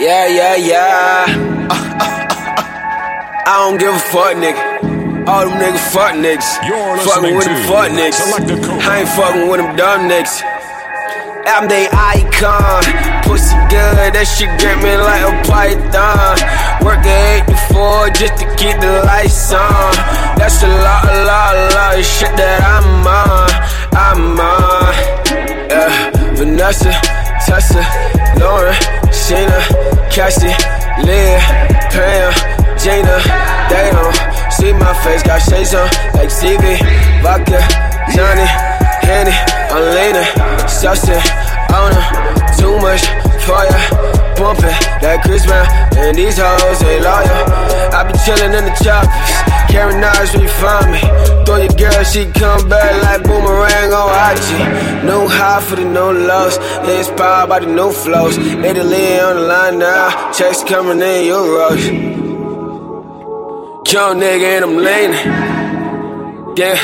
Yeah, yeah, yeah. I don't give a fuck, nigga. All them niggas fuck niggas. You're Fucking with them fuck niggas. I ain't fucking with them dumb niggas. I'm the icon. Pussy good, that shit grip me like a python. Working 8 to 4 just to keep the lights on. That's a lot, a lot, a lot of shit that I'm on. I'm on. Yeah. Vanessa, Tessa, Lauren, Sheena, Cassie, Leah, Pam, Gina. They don't see my face, got shades on like CV, Vodka, Johnny, Henny, I'm leaning, Substance, owner, too much fire, bumping that Chris Brown, and these hoes ain't loyal. I be chillin' in the choppers, carrying knives when you find me. Throw your girl, she come back like boomerang on IG. No high for the no loss, inspired by the new flows. Italy on the line now, checks coming in euros. Young nigga and I'm leaning. Yeah,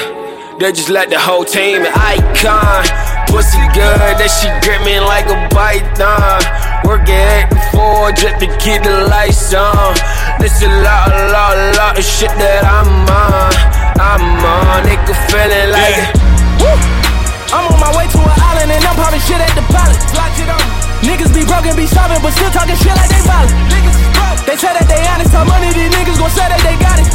they just let the whole team an icon. Pussy good, that she grip me like a python. Working eight to four just to keep the lights on. This a lot, a lot, a lot of shit that I'm on. I'm on, nigga feeling like it. I'm on my way to an island and I'm popping shit at the pilot. Locked it on. Niggas be broken, be starving, but still talking shit like they violent. They say that they honest, how money these niggas gon' say that they got it.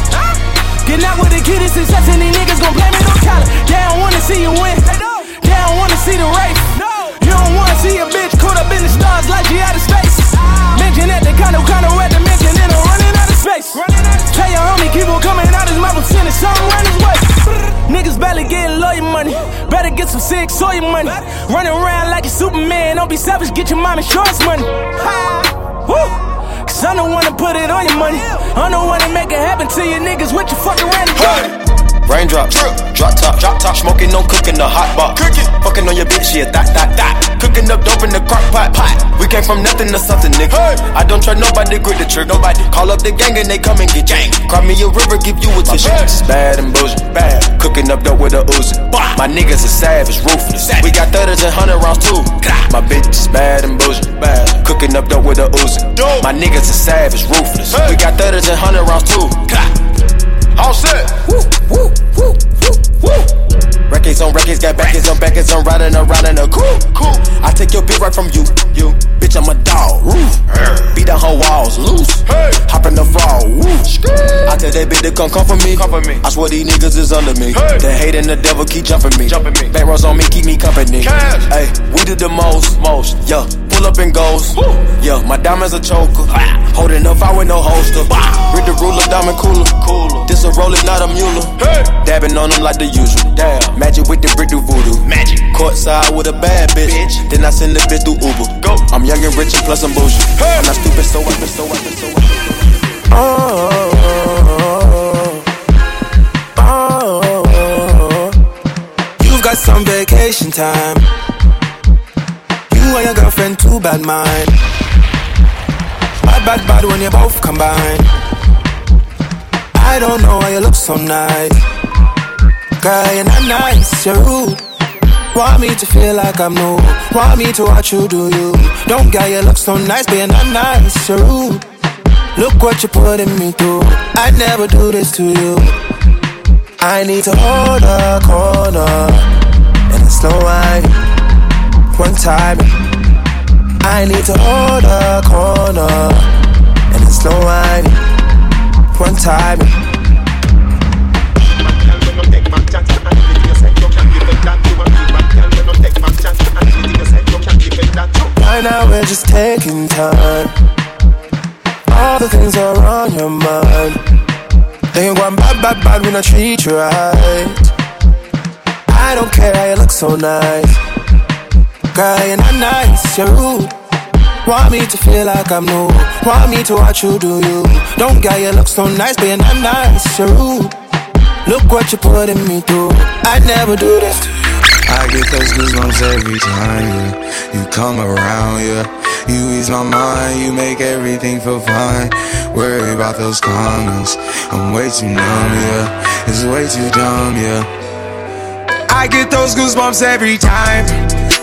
Getting out with the kid is success and these niggas gon' blame it on talent. They don't wanna see you win. They don't wanna see the race. You don't wanna see a bitch caught up in the stars like she out of space. Ah. Mention that the kind of kind of red dimension and I'm running space. Tell your homie keep on coming out his mouth and sending something run his way. Niggas barely getting lawyer money. Better get some sick soy money. Running around like a Superman. Don't be selfish, get your mom insurance money. Woo! Cause I don't wanna put it on your money. I don't wanna make it happen to you niggas with your fucking random money. Raindrops, drop top, drop top, smoking on cooking the hot pot. Cooking, fucking on your bitch, yeah, that, that, that. Cooking up dope in the crock pot, pot. We came from nothing to something, nigga. I don't try nobody, grip the trick, nobody. Call up the gang and they come and get gang. Cry me a river, give you a tissue. It's bad and bullshit, bad. Cooking up dope with a Uzi. My niggas are savage, ruthless. We got thudders and hundred rounds too. My bitch is bad and bullshit, bad. Cooking up dope with a Uzi. My niggas are savage, ruthless. We got thudders and hundred rounds too. All set. Woo, woo, woo, woo, woo. Records on records, got backers on backers, I'm riding around in a cool, cool. I take your bitch right from you, you. Bitch, I'm a dog, roof. Beat the whole walls loose. Hey. Hop in the fall, woo. I tell that bitch to come come for me. Come for me. I swear these niggas is under me. Hey. The hate and the devil keep jumping me. Jumping me. Back rows on me, keep me company. Cash. Hey, we do the most, most, yeah. Pull up and goes. Woo. Yeah, my diamonds a choker. Holding up, I with no holster. Read the ruler, diamond cooler. Cooler. This a roller, not a mule. Hey. Dabbing on them like the usual. Damn. Magic with the brick do voodoo. Magic. Courtside with a bad bitch. bitch. Then I send the bitch through Uber. Go. I'm young and rich and plus I'm bougie. Hey. I'm not stupid, so I can, so I can, so I can. Oh, oh, oh, You've got some vacation time. And your girlfriend, too bad mind. Bad, bad, bad when you both combine. I don't know why you look so nice. Girl, you're not nice, you're rude. Want me to feel like I'm new. Want me to watch you do you. Don't get you look so nice, but you're not nice, you're rude. Look what you're putting me through. I'd never do this to you. I need to hold a corner in a slow wine. One time. I need to hold a corner and it's slow wine. One time. Right now we're just taking time. All the things are on your mind. Then going bad, bad, bad when I treat you right. I don't care how you look so nice. Girl, you're not nice, you're rude. Want me to feel like I'm new. Want me to watch you do you. Don't get you look so nice, but you're not nice, you're rude. Look what you're putting me through. I'd never do this to you. I get those goosebumps every time yeah. you come around, yeah. You ease my mind, you make everything feel fine. Worry about those comments, I'm way too numb, yeah. It's way too dumb, yeah. I get those goosebumps every time.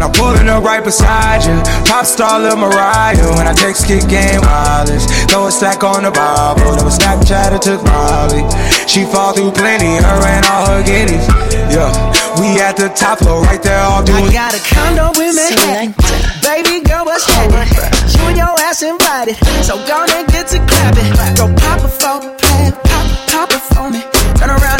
When I'm pulling up right beside you, pop star Lil Mariah. When I text kick game wireless, throw a stack on the Bible. Never Snapchat or took Molly. She fall through plenty, her and all her guineas. Yeah, we at the top floor right there, all doing. I got a condo in Manhattan. Baby girl, what's happening? You and your ass invited, so gonna get to clapping. Go pop a phone, plan, pop, pop it for me. Turn around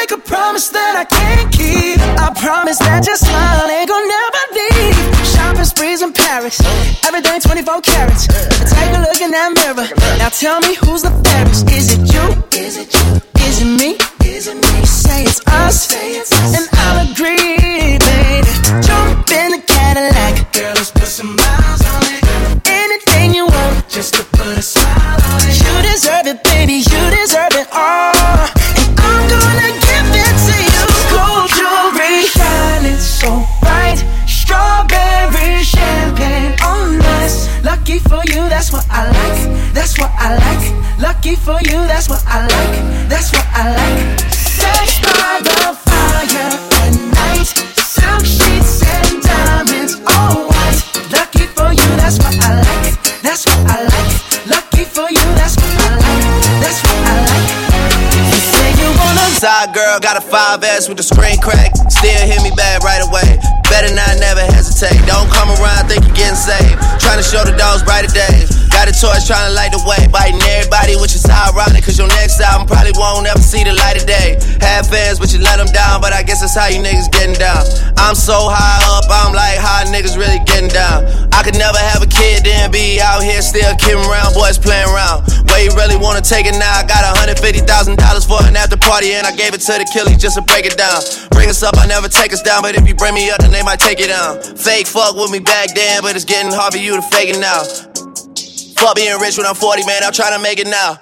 make a promise that I can't keep. I promise that your smile ain't gonna never leave. Shopping sprees in Paris. Everything 24 carats. Take a look in that mirror. Now tell me who's the fairest. Is it you? Is it you? Is it me? Is it me? Say it's us. And I'll agree, baby. Jump in the Cadillac. Girl, let's put some miles on it. Anything you want, just to put a smile on it. Lucky for you, that's what I like. That's what I like. Sex by the fire at night. Silk sheets and diamonds, all white. Lucky for you, that's what I like. That's what I like. Lucky for you, that's what I like. That's what I like. You say you wanna Side girl got a 5S with the screen crack. Still hit me back right away. Better not never hesitate. Don't come around, think you're getting saved. Trying to show the dogs brighter days. Got a torch trying to light the way. Biting everybody, which is ironic. Cause your next album probably won't ever see the light of day. Have fans, but you let them down. But I guess that's how you niggas getting down. I'm so high up, I'm like, how niggas really getting down? I could never have a kid, then be out here still kidding around. Boys playing around. Where you really wanna take it now? I got $150,000 for an after party, and I gave it to the killies just to break it down. Bring us up, I never take us down. But if you bring me up, then they might take it down. Fake fuck with me back then, but it's getting hard for you to fake it now. Fuck being rich when I'm 40, man, I'm trying to make it now.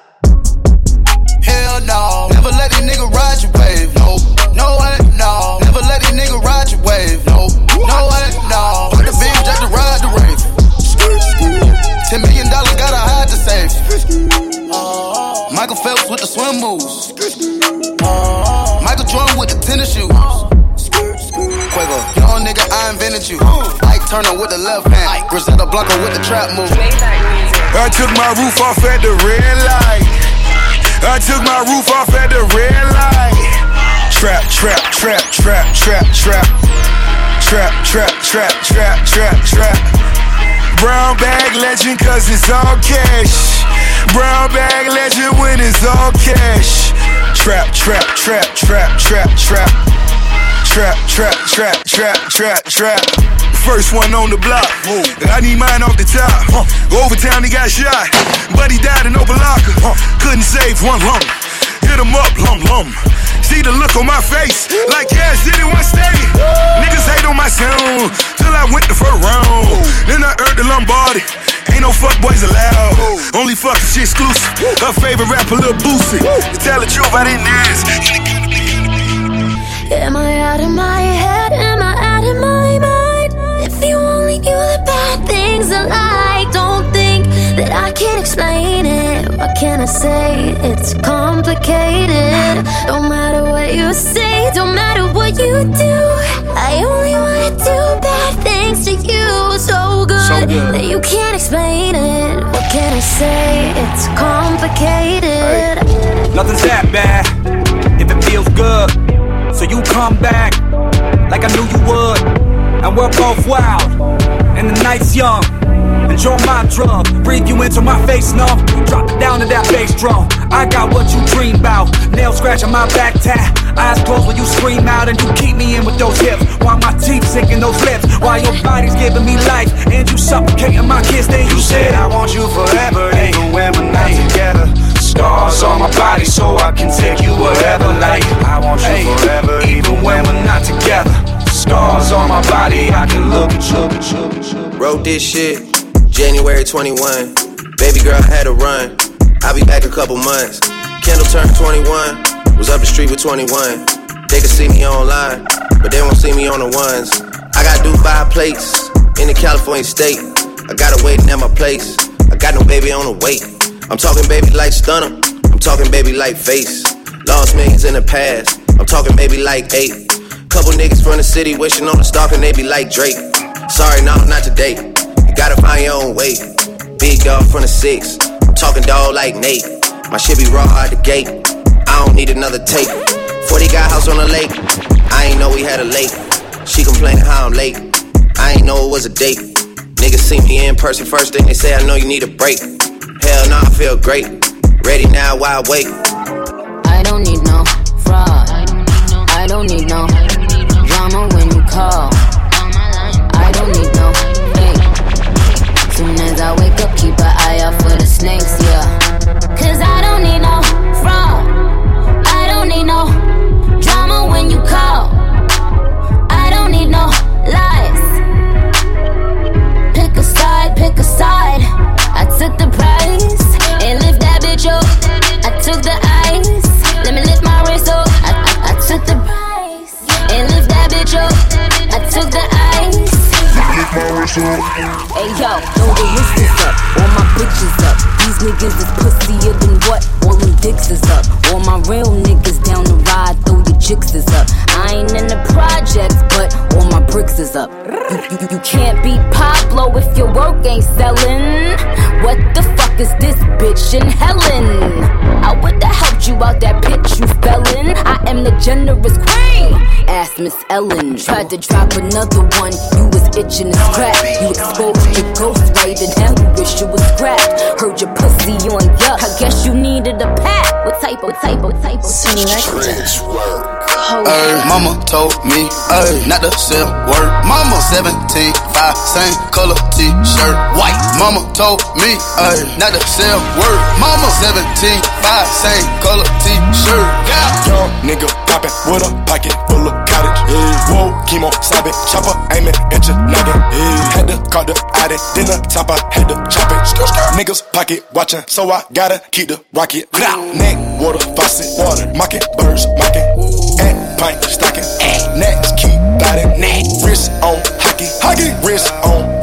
Hell no. Never let these nigga ride your wave. No, no way, no. Never let these nigga ride your wave. No, no way, no. Put the beam just to ride the rave. Ten million dollars gotta hide the safe. Michael Phelps with the swim moves. Michael Jordan with the tennis shoes. Quavo, young nigga, I invented you. Turner with the left hand. Griselda Blanco with the trap move. I took my roof off at the red light. I took my roof off at the red light. Trap, trap, trap, trap, trap, trap. Trap, trap, trap, trap, trap, trap. Brown bag legend cause it's all cash. Brown bag legend when it's all cash. Trap, trap, trap, trap, trap, trap. Trap, trap, trap, trap, trap, trap. First one on the block. I need mine off the top. Over Overtown, he got shot. But he died in Opa-locka. Couldn't save one lump. Hit him up, lum lum. See the look on my face, like cash did it one steady. Niggas hate on my sound, till I went the first round. Then I earned the Lombardi. Ain't no fuck boys allowed. Only fuck she exclusive. Her favorite rapper, Lil Boosie. To tell the truth, I didn't ask. Am I out of my you the bad things I like, don't think that I can explain it. What can I say? It's complicated. No matter what you say, don't matter what you do. I only wanna do bad things to you. So good, So good. that you can't explain it. What can I say? It's complicated. Nothing's that bad if it feels good. So you come back like I knew you would. And we're both wild, and the night's young. Enjoy my drug, breathe you into my face, no. Drop it down to that bass drum. I got what you dream about. Nail scratching my back tat. Eyes closed when you scream out, and you keep me in with those hips. While my teeth sink in those lips. While your body's giving me life, and you suffocating my kiss. Then you said, I want you forever, even when we're not together. Scars on my body so I can take you wherever Like, I want you forever even when we're not together Scars on my body, I can look at you. Wrote this shit January 21. Baby girl had to run. I'll be back a couple months. Kendall turned 21. Was up the street with 21. They can see me online, but they won't see me on the ones. I got Dubai plates in the California state. I got her waiting at my place. I got no baby on the wait. I'm talking baby like stunner. I'm talking baby like face. Lost millions in the past. I'm talking baby like eight. Couple niggas from the city wishing on the stalk and they be like Drake. Sorry, no, not today. You gotta find your own way. Big dog from the six. I'm talking dog like Nate. My shit be raw out the gate. I don't need another tape. 40 got house on the lake. I ain't know we had a lake. She complaining how I'm late. I ain't know it was a date. Niggas see me in person first thing they say I know you need a break. Hell no, I feel great. Ready now, why wait? I don't need no fraud. I don't need no call. I don't need no fake. Soon as I wake up, keep an eye out for the snakes, yeah. Cause I don't need no fraud. I don't need no drama when you call. I don't need no lies. Pick a side, pick a side. I took the prize and lift that bitch up. Hey yo, throw the wrist is up, all my bitches up. These niggas is pussier than what? All them dicks is up. All my real niggas down the ride, throw your chicks is up. I ain't in the projects, but all my bricks is up. You, you, you can't beat Pablo if your work ain't selling. What the fuck is this bitch in Helen? I would've helped you out that pit you fell in. I am the generous queen. Ask Miss Ellen. Tried to drop another one, you was itching to scrap. You exposed your ghost right and wish you was scrapped. Heard your pussy on yuck. I guess you needed a pat. What type of, what type of, type of? Ay, mama told me, ay, not to sell word. Mama 17, 5, same color t-shirt, white. Mama told me, ay, not to sell word. Mama 17, 5, same color t-shirt. Yeah. Young nigga poppin' with a pocket full of cottage. Yeah. Whoa, chemo, stop it, chopper aiming at your noggin. Yeah. Had to call the addict, then the top I had to chop it. Skr, skr. Niggas pocket watchin', so I gotta keep the rocket. Neck, water, faucet, water, mocking, birds, mocking. And pint, stocking. Next, keep biting. Wrist on hockey, hockey, wrist on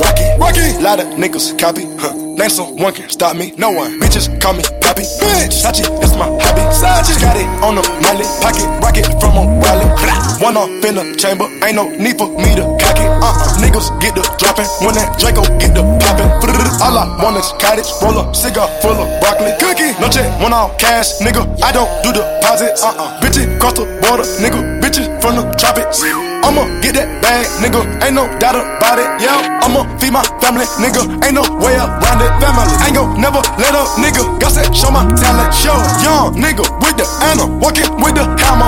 rocky. Lot of niggas copy, huh? Name someone can stop me, no one. Bitches call me Poppy, bitch. Sachi, that's my hobby. Sachi, got it on the molly, pocket rocket from a rally. One off in the chamber, ain't no need for me to cock it. Uh, niggas get the dropping when that Draco get the popping. All I want is cottage, roll up, cigar full of broccoli, cookie. No check, one off cash, nigga. I don't do deposits. Uh uh, bitches cross the border, nigga. Bitches from the tropics. I'ma get that bag, nigga. Ain't no doubt about it. Yeah, I'ma feed my family, nigga. Ain't no way around it. Family ain't gon' never let up, nigga. Got that show my talent. Show young nigga with the Anna, walking with the hammer.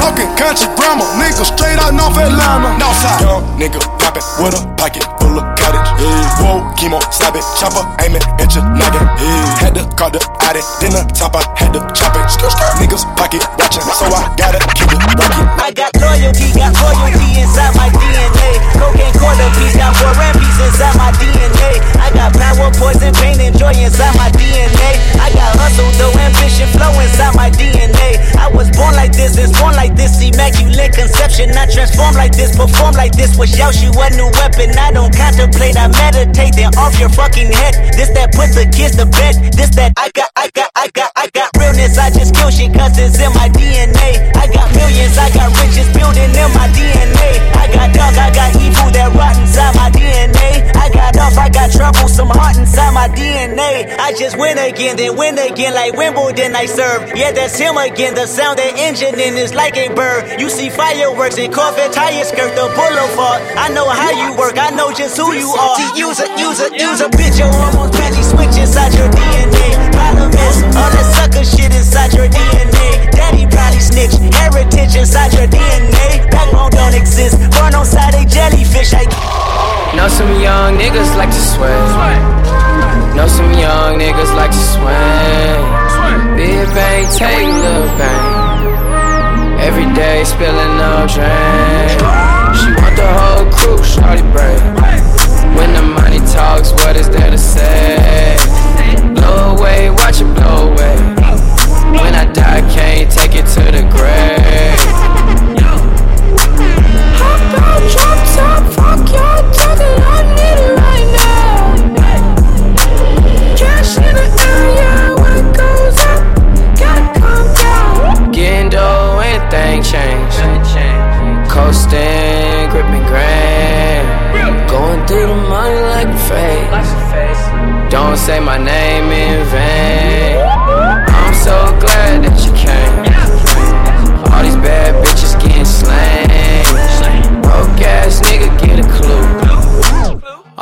Talking country grammar, nigga straight out North Atlanta. Northside, young nigga poppin' with a pocket cottage. Yeah. Whoa, chemo, slap it, chopper aiming at your noggin. Yeah. Had to call the addict, then the top I had to chop it. Skr, skr. Niggas pocket watching, so I gotta keep it rocket. I got loyalty, got royalty inside my DNA. Cocaine quarter piece, got four peace inside my DNA. I got power, poison, pain, and joy inside my DNA. I got hustle, though ambition, flow inside my DNA. I was born like this, it's born like this, immaculate conception. I transform like this, perform like this, was yash, you a new weapon. I don't contemplate, I meditate. Then off your fucking head. This that puts the kids to bed. This that I got, I got, I got, I got realness. I just kill shit cause it's in my DNA. I got millions, I got riches building in my DNA. I got dog, I got I got trouble, some heart inside my DNA. I just win again, then win again like Wimbledon I serve. Yeah, that's him again. The sound that engine in is like a bird. You see fireworks and Corvette tires skirt the boulevard. I know how you work, I know just who you are. Use a, use a, use a bitch, your hormones magic switch inside your DNA. Problem is, all that sucker shit inside your DNA. Daddy probably heritage inside your DNA. Backbone don't exist, born on side jellyfish. I know some young niggas like to sway. Know some young niggas like to swing. Big bang, take little bang. Every day spilling no drain. She want the whole crew, shawty brain. When the money talks, what is there to say? Blow away, watch it blow away. When I die, can't take it to the grave. Drop top, fuck your I need it right now. Cash in the when it goes up, calm down. Getting dough. Coasting, gripping. Going through the money like a. Don't say my name in vain.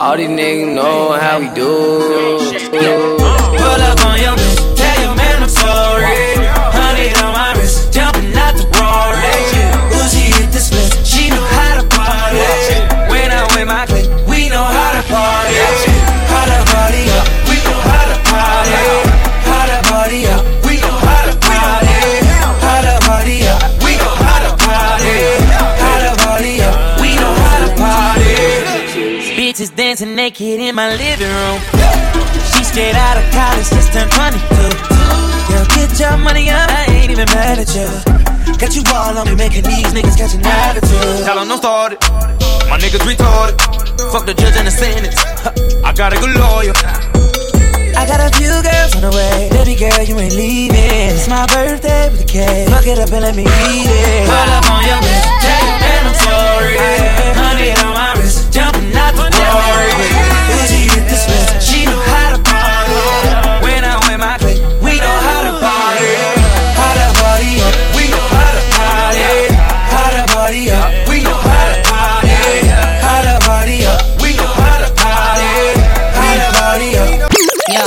All these niggas know how we do. Pull up on your bitch, tell your man I'm sorry. Naked in my living room. She straight out of college, just turned 22. Girl, get your money up, I ain't even mad at you. Got you all on me, making these niggas catch an attitude. Tell them don't start it. My niggas retarded. Fuck the judge and the sentence. I got a good lawyer. I got a few girls on the way. Baby girl, you ain't leaving. It's my birthday with a cake. Fuck it up and let me eat it. Pull up on your bitch, man I'm sorry. Honey on my wrist, jumping out the glory. Uzi hit the split, she know how to party. When I'm with my clique, we know how to party. How to party up, we know how to party. How to party up, we know how to party. How to party up, we know how to party. How to party up. Yo,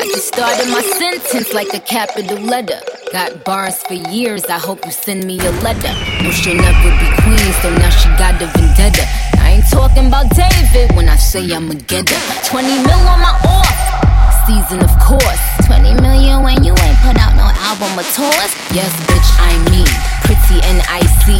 I just started my sentence like a capital letter. Got bars for years, I hope you send me a letter. No, she'll never be queen, so now she got a vendetta. I ain't talking about David when I say I'ma get her. 20 mil on my off season, of course. 20 million when you ain't put out no album or tours. Yes, bitch, I'm me. Pretty and icy.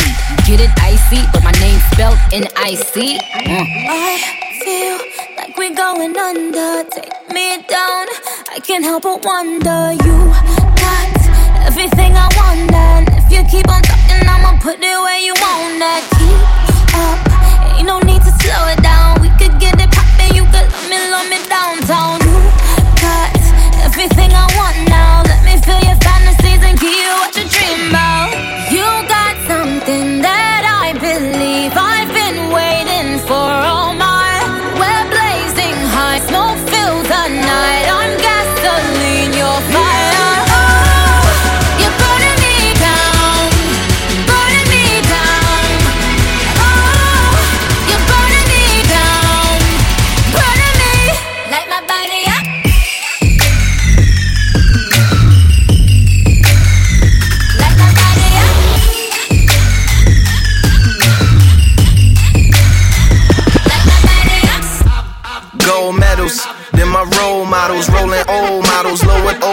Get it icy, but my name's spelled N I C. Mm. I feel like we're going under. Take me down. I can't help but wonder. You everything I want, and if you keep on talking, I'ma put it where you want it. Keep up. Ain't no need to slow it down.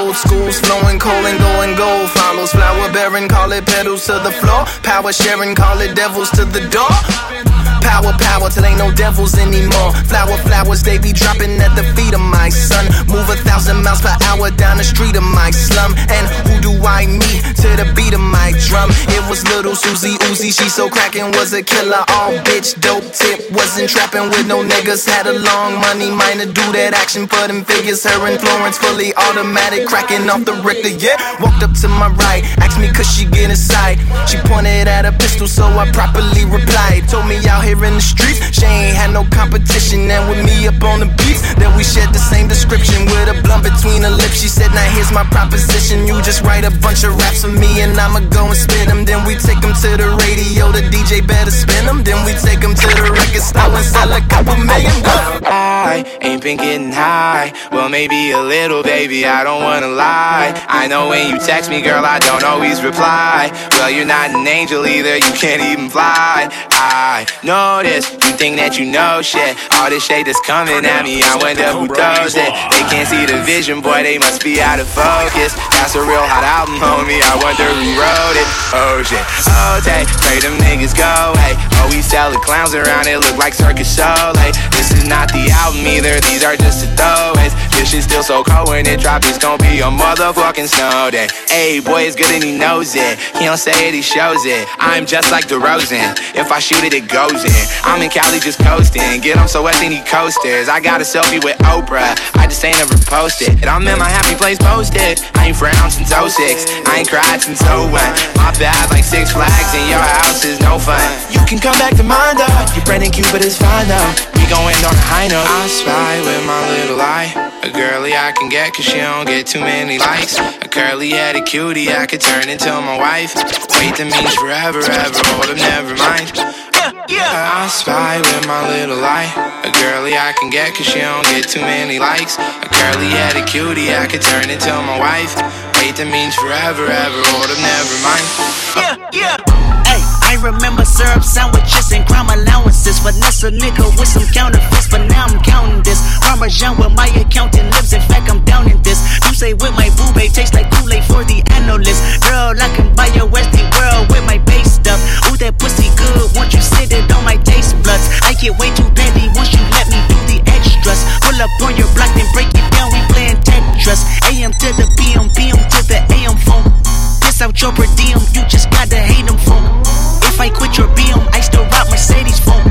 Old schools, flowing coal and going gold follows. Flower bearing, call it pedals to the floor. Power sharing, call it devils to the door. Power, power, till ain't no devils anymore. Flower, flowers, they be dropping at the feet of my son. Move a thousand miles per hour down the street of my slum. And who do I meet to the beat of my drum? It was little Susie Uzi, she so crackin' was a killer. All bitch, dope tip, wasn't trapping with no niggas. Had a long money, mind to do that action for them figures. Her influence fully automatic, crackin' off the Richter. Yeah, walked up to my right, asked me could she get inside. She pointed at a pistol, so I properly replied. Told me out here in the streets, she ain't had no competition. And with me up on the beats, that we shared the same description with a blunt between her lips. She said, Now here's my proposition. You just write a bunch of raps for me, and I'ma go and spit them. Then we take them to the radio, the DJ better spin them. Then we take them to the record store and sell a couple million. I ain't been getting high. Well, maybe a little, baby, I don't wanna lie. I know when you text me, girl, I don't always reply. Well, you're not an angel either, you can't even fly. I this, you think that you know shit. All this shade that's coming at me, I wonder who does it. They can't see the vision, boy, they must be out of focus. That's a real hot album, homie, I wonder who wrote it. Oh shit, oh, day, pray them niggas go away. Oh, we sell the clowns around, it look like Cirque du Soleil. This is not the album either, these are just the throwaways. This shit still so cold when it drop, it's gonna be a motherfucking snow day. Hey, boy, it's good and he knows it. He don't say it, he shows it. I'm just like DeRozan. If I shoot it, it goes in. I'm in Cali just coasting. Get on so wet, they need coasters. I got a selfie with Oprah. I just ain't ever posted. And I'm in my happy place posted. I ain't frowned since 06. I ain't cried since 01. My bad, like six flags and your house is no fun. You can come back to mine though. Your Brandon Cupid is fine though. We going on a high note. I spy with my little eye. A girly I can get cause she don't get too many likes. A curly headed cutie I could turn into my wife. Wait, that means forever, ever. Oh, Hold up, never mind. Yeah, I spy with my little eye. A girly I can get cause she don't get too many likes. A curly headed cutie I could turn into my wife. Wait, that means forever, ever. Oh, Hold up, never mind. Yeah, yeah. Hey, I remember syrup sandwiches and crime allowances. Finesse a nigga with some counterfeits, but now I'm counting this. Parmesan with my accountant lips. In fact, I'm down in this. You say with my boo babe tastes like Kool-Aid for the analyst. Girl, I can buy your Westy world with my base stuff. Ooh, that pussy good. Once you sit it on my taste buds, I get way too petty once you let me do the extras. Pull up on your block, and break it down. We playing Tetris. AM to the PM, PM to the AM phone. Piss out your per diem, you just gotta hate them phone. If I quit your BM, I still rock Mercedes phone.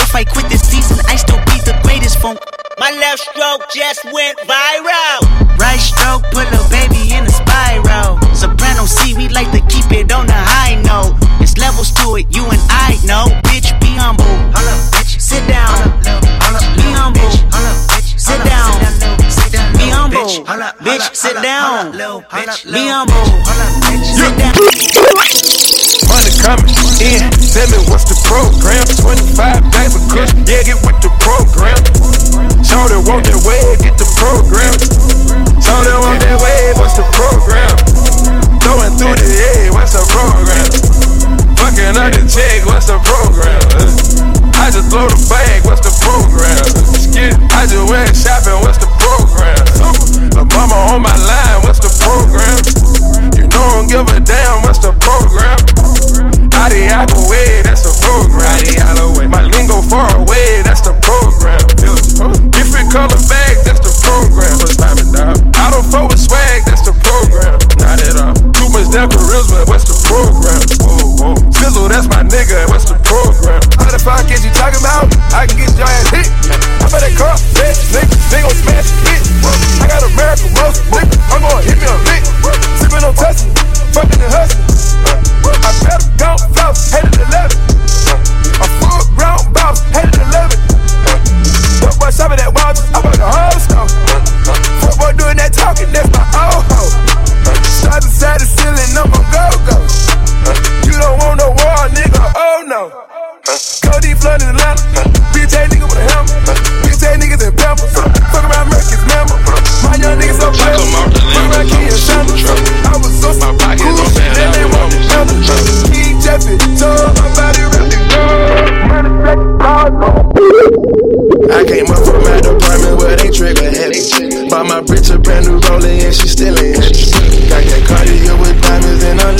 If I quit this season, I still be the greatest phone. My left stroke just went viral. Right stroke put a baby in a spiral. Soprano C, we like to keep it on the high note. It's levels to it, you and I know. Bitch, sit down. Be humble. Sit down. Money coming in, tell me what's the program? 25 days of kush, yeah, get with the program. Shorty want that wave, get the program. Shorty want that wave, what's the program? Throwing through the air, what's the program? Fucking up the check, what's the program? I just throw the bag, what's the program? I just went shopping, what's the program? The mama on my line, what's the program? You know I don't give a damn, what's the program? Adi out the way, that's the program. My lingo far away, that's the program. Different color bag, that's the program. I don't fuck with swag, that's the program. Not at all. Much damn charisma, what's the program? Sizzle, that's my nigga, what's the program? How the fuck is you talking about? I can get your ass hit. I bet that car, bitch, nigga, they gon' smash it, bitch. I got American roast, nigga, I'm gon' hit me a lick. Sippin' on touching, fucking and hustling. I better go floss, headed to 11. A full ground boss, headed to 11. Fuck boy shopping at Walmart, I work a whole store. Fuck boy doing that talking, that's my old hoe. Shot inside the ceiling, I'm gon' go go. You don't want no war, nigga, oh no. Cody flooded Atlanta, bitch ass nigga with a hammer. Bitch ass niggas in pampers. Fuck around Mercury's member. My young niggas so clever. Fuck around King and Sandra. I was so cool, then they want the other. King Jeffy, told my body really I came up from my department where they trigger heavy. Bought my bitch a brand new rolling and she still ain't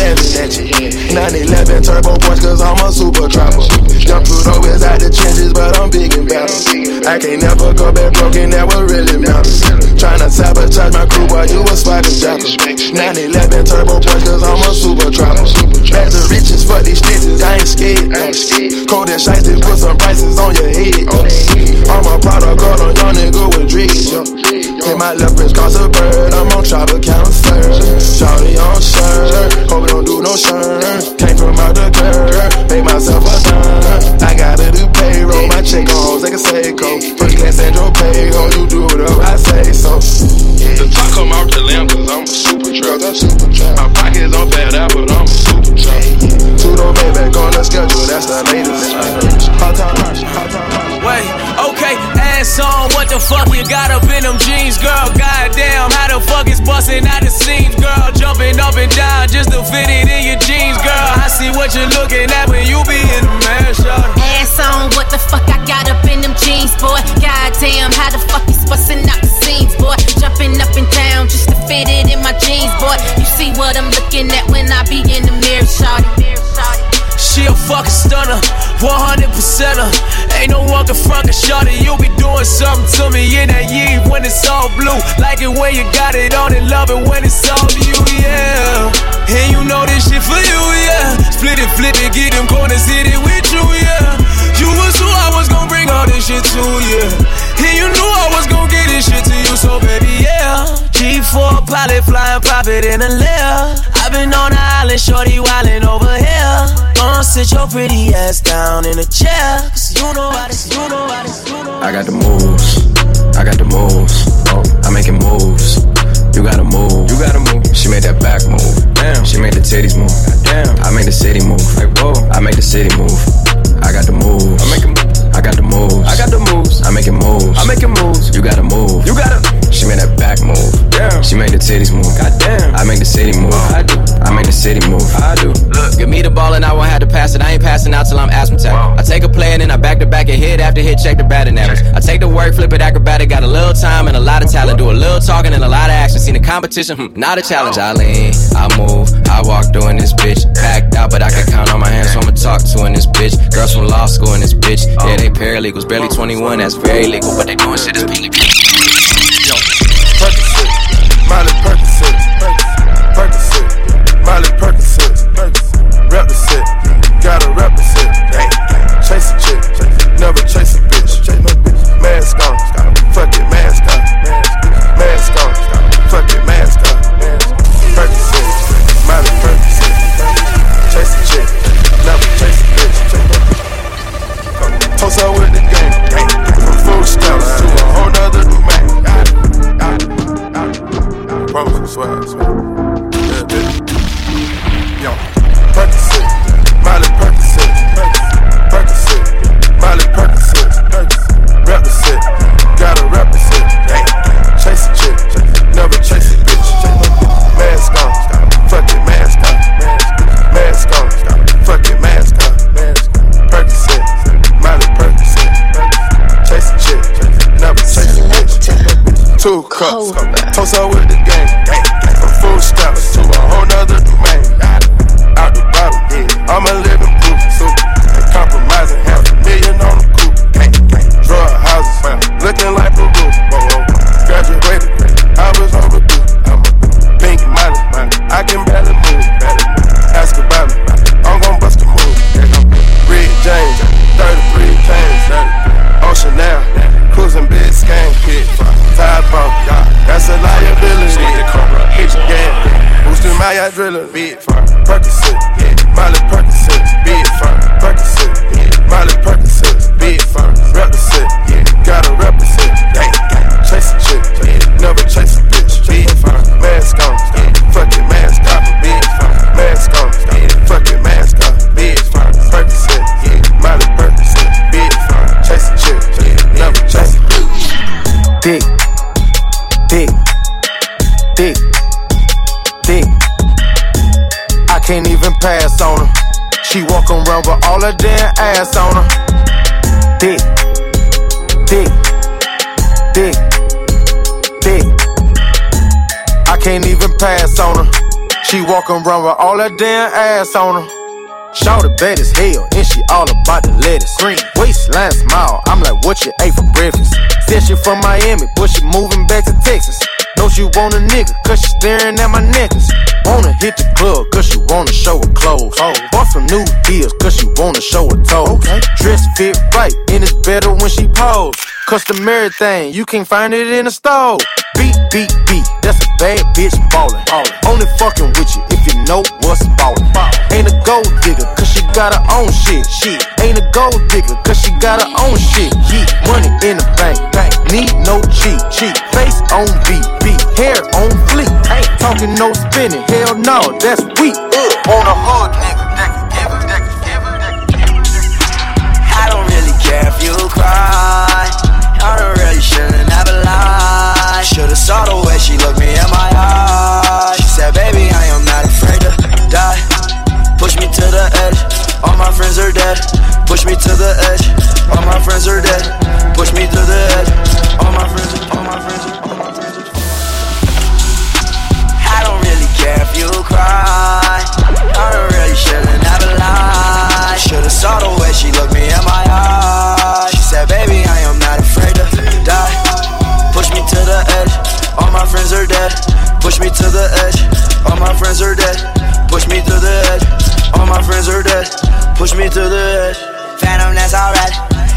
911. turbo boys, cause I'm a super trapper. Jump through the wheels out the trenches, but I'm big and bouncing. I can't never go back broken, that was really matter. Tryna sabotage my crew while you a spider jacker. 911 turbo boys, cause I'm a super trapper. Back to riches for these stitches, I ain't scared. Cold and shiesty, put some prices on your head. I'm a product of a young nigga with dreads. Hit my left wrist, cause a 100 percenter. Ain't no one can front a shorty. You be doing something to me in that year when it's all blue. Like it when you got it on and love it when it's all you, yeah. And you know this shit for you, yeah. Split it, flip it, get them corners, hit it with you, yeah. You was who I was gonna bring all this shit to, yeah. And you knew I was gonna get this shit to you, so baby, yeah. G4 pilot flying, pop it in the lair. I've been on the island, shorty wildin' over here. Gonna sit your pretty ass down in a chair. Cause you know how this, you know how this, you know I got the moves, I got the moves. Oh, I'm making moves. You gotta move, you gotta move. She made that back move. Damn. She made the titties move. Damn. I made the city move. Like whoa. I made the city move. I got the moves. I'm making moves. I got the moves. I got the moves. I'm making moves. I'm making moves. You gotta move. You gotta. She made that back move. Damn. She made the titties move. Goddamn. I make the city move. I do. I make the city move. I do. Look, give me the ball and I won't have to pass it. I ain't passing out till I'm asthmatic. I take a play and then I back to back and hit after hit, check the batting average. I take the work, flip it acrobatic, got a little time and a lot of talent. Do a little talking and a lot of action. Seen the competition, hmm, not a challenge. I lean, I move, I walk through in this bitch. Packed out, but I can count on my hands, so I'ma talk to in this bitch. Girls from law school in this bitch. Yeah, they paralegals, barely 21, that's very legal, but they doing shit that's illegal. Percocet, Miley Percocet, Percocet, Miley Percocet, her. She walk around with all her damn ass on her. Shout it bad as hell, and she all about the lettuce. Green waistline smile, I'm like, what you ate for breakfast? Said she from Miami, but she moving back to Texas. Know she want a nigga, cause she staring at my necklace. Wanna hit the club, cause she wanna show her clothes. Oh. Bought some new deals, cause she wanna show her toes. Okay. Dress fit right, and it's better when she pose. Customary thing, you can't find it in a store. Beat, beat, beat, that's a bad bitch ballin'. ballin'. Only fucking with you if you know what's ballin'. Ain't a gold digger, cause she got her own shit. Shit. Ain't a gold digger, cause she got her own shit. Yeah. Money in the bank, bank. Need no cheat, cheat. Face on beat, beat. Hair on fleek. Ain't talking no spinning, hell no, that's weak. Uh, on a hood nigga, Should've saw the way she looked me in my eyes. She said, baby, I am not afraid to die. Push me to the edge. All my friends are dead. Push me to the edge. All my friends are dead. Push me to the edge. All my friends, all my friends, all my friends. I don't really care if you cry. I don't really should've never lied. Should've saw the way she looked me in my eyes. Push me to the edge. All my friends are dead. Push me to the edge. All my friends are dead. Push me to the edge. Phantom, that's alright.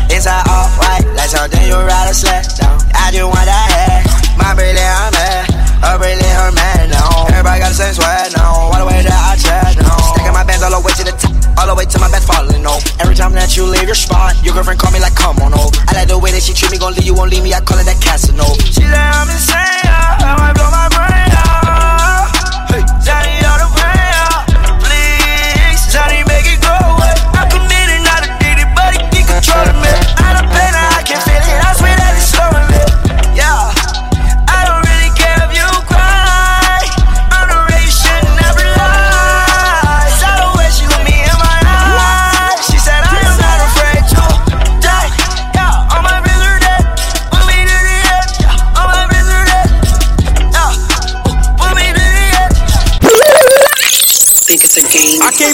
Inside all white, like something you ride a sled down. I just want that head. My I'm mad. Her brilliant, her man now. Everybody got the same swag now. All the way that I chat now. Stacking my bands all the way to the top. All the way to my bed falling off. Every time that you leave your spot, your girlfriend call me like, come on over. I like the way that she treat me, gon' leave you, won't leave me. I call it that Casanova. She said I'm insane, yeah. I might blow my brain out. Hey, Johnny, all the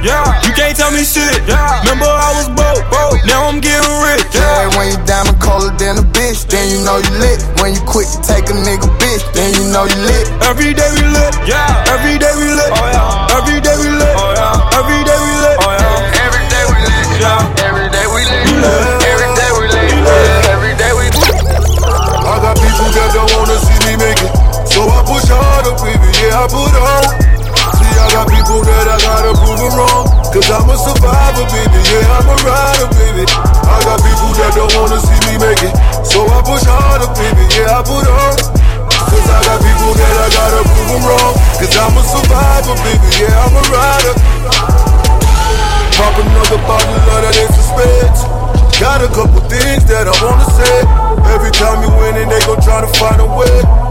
Yeah, you can't tell me shit. Yeah, remember I was broke, broke. Now I'm getting rich. Yeah, when you diamond colder than a bitch, then you know you lit. When you quit to take a nigga bitch, then you know you lit. Every day we lit. Yeah, every day we lit. Oh yeah, every day we lit. Oh yeah, every day we lit. Oh yeah, every day we lit. Yeah, every day we lit. Every day we lit. Every day we lit. I got people that don't wanna see me make it. So I push harder, baby, yeah, I put on. I got people that I gotta prove them wrong. Cause I'm a survivor, baby, yeah, I'm a rider, baby. I got people that don't wanna see me make it. So I push harder, baby, yeah, I put on. Cause I got people that I gotta prove them wrong. Cause I'm a survivor, baby, yeah, I'm a rider. Pop another bottle of that extra. Got a couple things that I wanna say. Every time you win and they gon' try to find a way.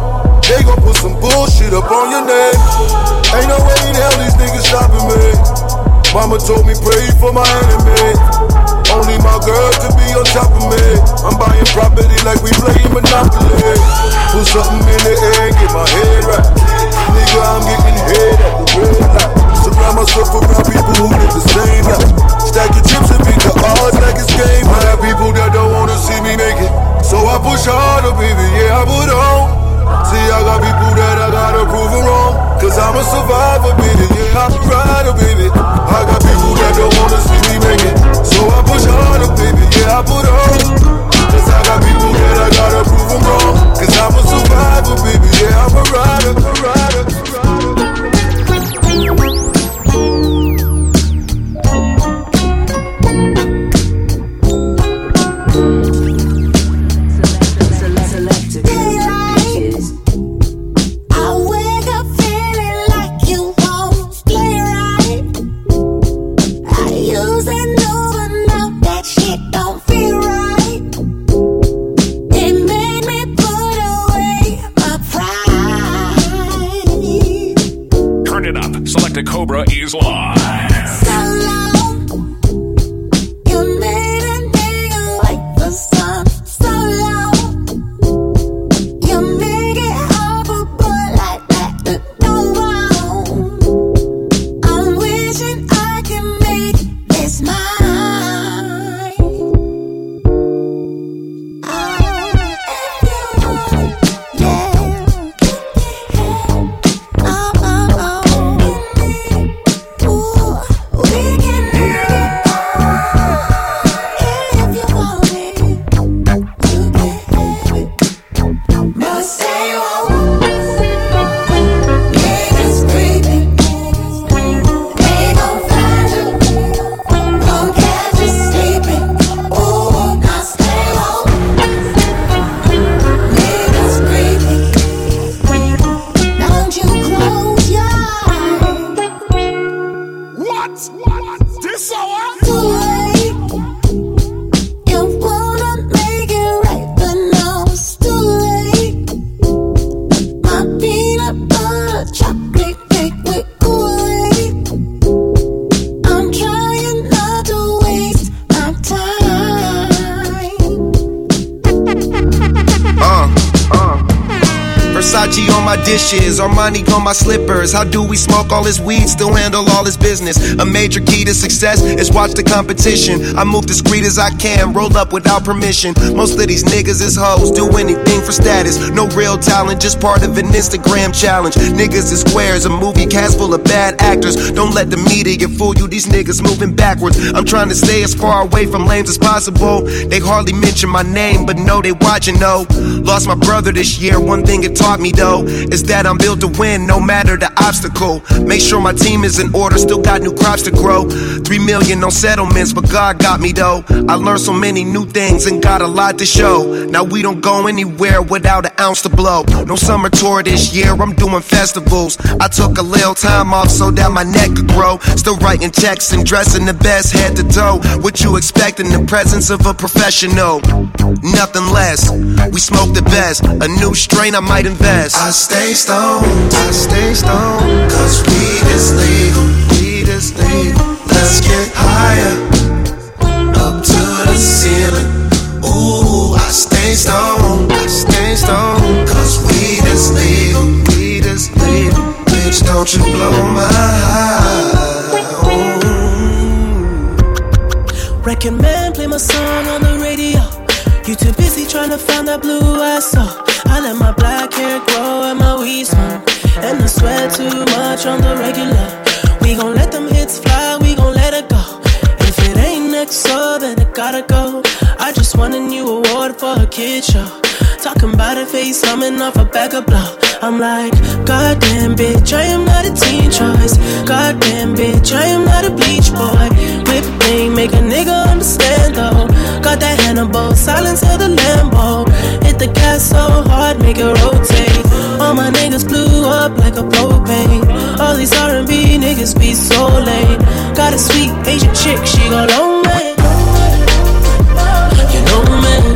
They gon' put some bullshit up on your name. Ain't no way in hell these niggas stopping me. Mama told me pray for my enemy. Only my girl could be on top of me. I'm buying property like we playing Monopoly. Put something in the air, get my head right. Nigga, I'm getting head at the red light. Surround myself around people who live the same life. Stack your chips and beat the odds like it's game. I have people that don't wanna see me make it. So I push harder, baby, yeah, I put on. Cause I'm a survivor, Versace on my dishes, Armani on my slippers. How do we smoke all this weed, still handle all this business? A major key to success is watch the competition. I move discreet as I can, roll up without permission. Most of these niggas is hoes, do anything for status. No real talent, just part of an Instagram challenge. Niggas is squares, a movie cast full of bad actors. Don't let the media fool you, these niggas moving backwards. I'm trying to stay as far away from lanes as possible. They hardly mention my name, but know they watching, no. Lost my brother this year, one thing it taught me though is that I'm built to win no matter the obstacle. Make sure my team is in order, still got new crops to grow. Three million on settlements, but God got me though. I learned so many new things and got a lot to show. Now we don't go anywhere without an ounce to blow. No summer tour this year, I'm doing festivals. I took a little time off so that my neck could grow. Still writing checks and dressing the best head to toe. What you expect in the presence of a professional? Nothing less. We smoke the best. A new strain I might invest. I stay stoned, I stay stoned, cause weed is legal, weed is legal. Let's get higher, up to the ceiling. Ooh, I stay stoned, I stay stoned, cause weed is legal, weed is legal. Bitch, don't you blow my high. Reckon man play my song on the radio. You too busy trying to find that blue I saw. I let my black hair grow and my weed smoke. And I sweat too much on the regular. We gon' let them hits fly, we gon' let it go. If it ain't next, so then it gotta go. I just won a new award for a kid show. Talking about a face coming off a bag of blow. I'm like, goddamn bitch, I am not a teen choice. Goddamn bitch, I am not a bleach boy. Whip thing, make a nigga understand though. Got that Hannibal, silence of the Lambo. Hit the gas so hard, make it rotate. All my niggas blew up like a propane. All these R&B niggas be so lame. Got a sweet Asian chick, she go long way. truth,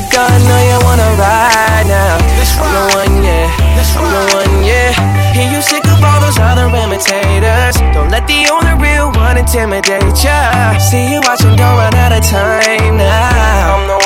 the dawn. Know you wanna ride now. I'm the one, yeah. I'm the one, yeah. Hear you sick of all those other imitators. Don't let the only real one intimidate ya. See you watching, don't run out of time now.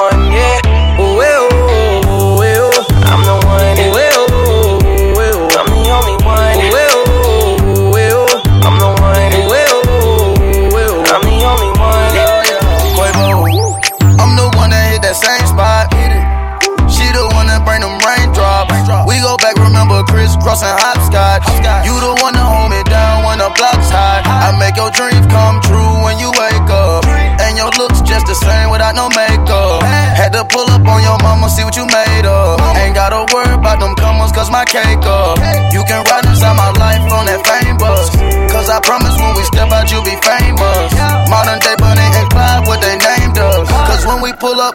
Make your dreams come true when you wake up. And your looks just the same without no makeup. Had to pull up on your mama, see what you made of. Ain't gotta worry about them comers, cause my cake up. You can ride inside my life on that fame bus. Cause I promise when we step out, you'll be famous. Modern day Bonnie and Clyde, what they named us. Cause when we pull up,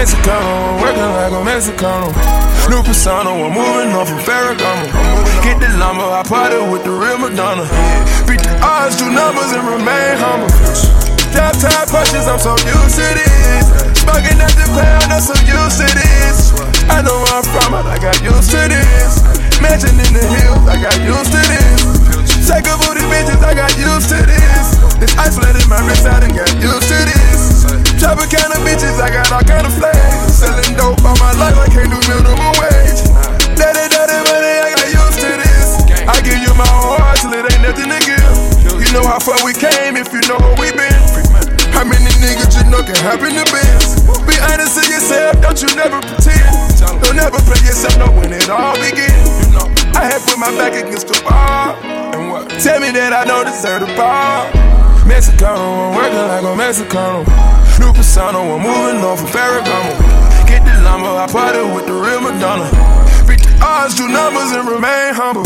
Mexicano, working like a Mexicano. New persona, I'm moving off from Ferragamo. Get the llama, I party with the real Madonna. Beat the odds, do numbers, and remain humble. Top punches, I'm so used to this. Smoking at the pound, I'm so used to this. I know where I'm from, but I got used to this. Mansion in the hills, I got used to this. Take a booty bitches, I got used to this. This isolated my wrist, I done got used to this. Chopping kind of bitches, I got all kind of flags. Selling dope all my life, I can't do minimum wage. Daddy, daddy, money, I got used to this. I give you my whole heart till it ain't nothing to give. You know how far we came if you know where we been. How many niggas you know can happen to biz? Be honest to yourself, don't you never pretend. Don't never play yourself, know when it all begins. I had put my back against the wall. Tell me that I don't deserve the ball. Mexicano, I'm working like a Mexicano. New persona, I'm moving on from Ferragamo. Get the llama, I party with the real Madonna. Beat the odds, do numbers, and remain humble.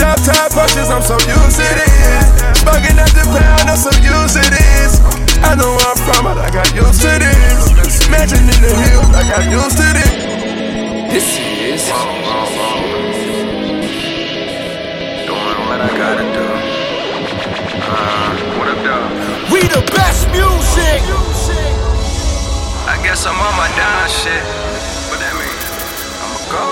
Drop top punches, I'm so used to this. Smoking at the pound, I'm so used to this. I know where I'm from, but I got used to this. Mansion in the hills, I got used to this. This is doing what I gotta do. Uh, the best music. I guess I'm on my down shit. What that mean? I'ma go.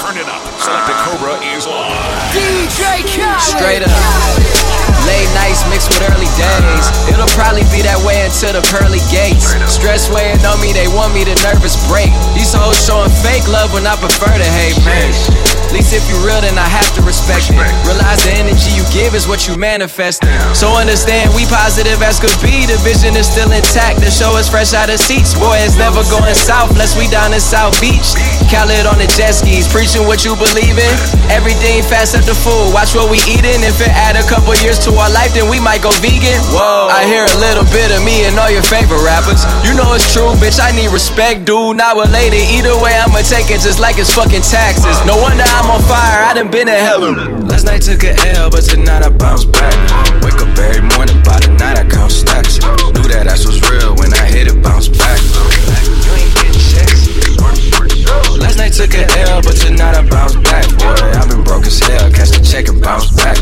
Turn it up. Selected Cobra is on. DJ Khaled. Straight up. Late nights mixed with early days. It'll probably be that way until the pearly gates. Stress weighing on me, they want me to nervous break. These hoes showing fake love when I prefer to hate, man. At least if you real, then I have to respect it. Realize the energy you give is what you manifest. So understand we positive as could be. The vision is still intact. The show is fresh out of seats. Boy, it's never going south unless we down in South Beach. Khaled on the jet skis, preaching what you believe in. Everything fast up the food. Watch what we eating. If it add a couple years to our life, then we might go vegan. Whoa. I hear a little bit of me and all your favorite rappers. You know it's true, bitch. I need respect, dude. Not related. Either way, I'ma take it just like it's fucking taxes. No wonder I'm on fire. I done been in hell. Last night took a L, but tonight I bounce back. Wake up every morning, by the night I count stacks. Knew that ass was real when I hit it, bounce back. Took a L, but you're not a bounce back. Boy, I've been broke as hell. Catch the check and bounce back.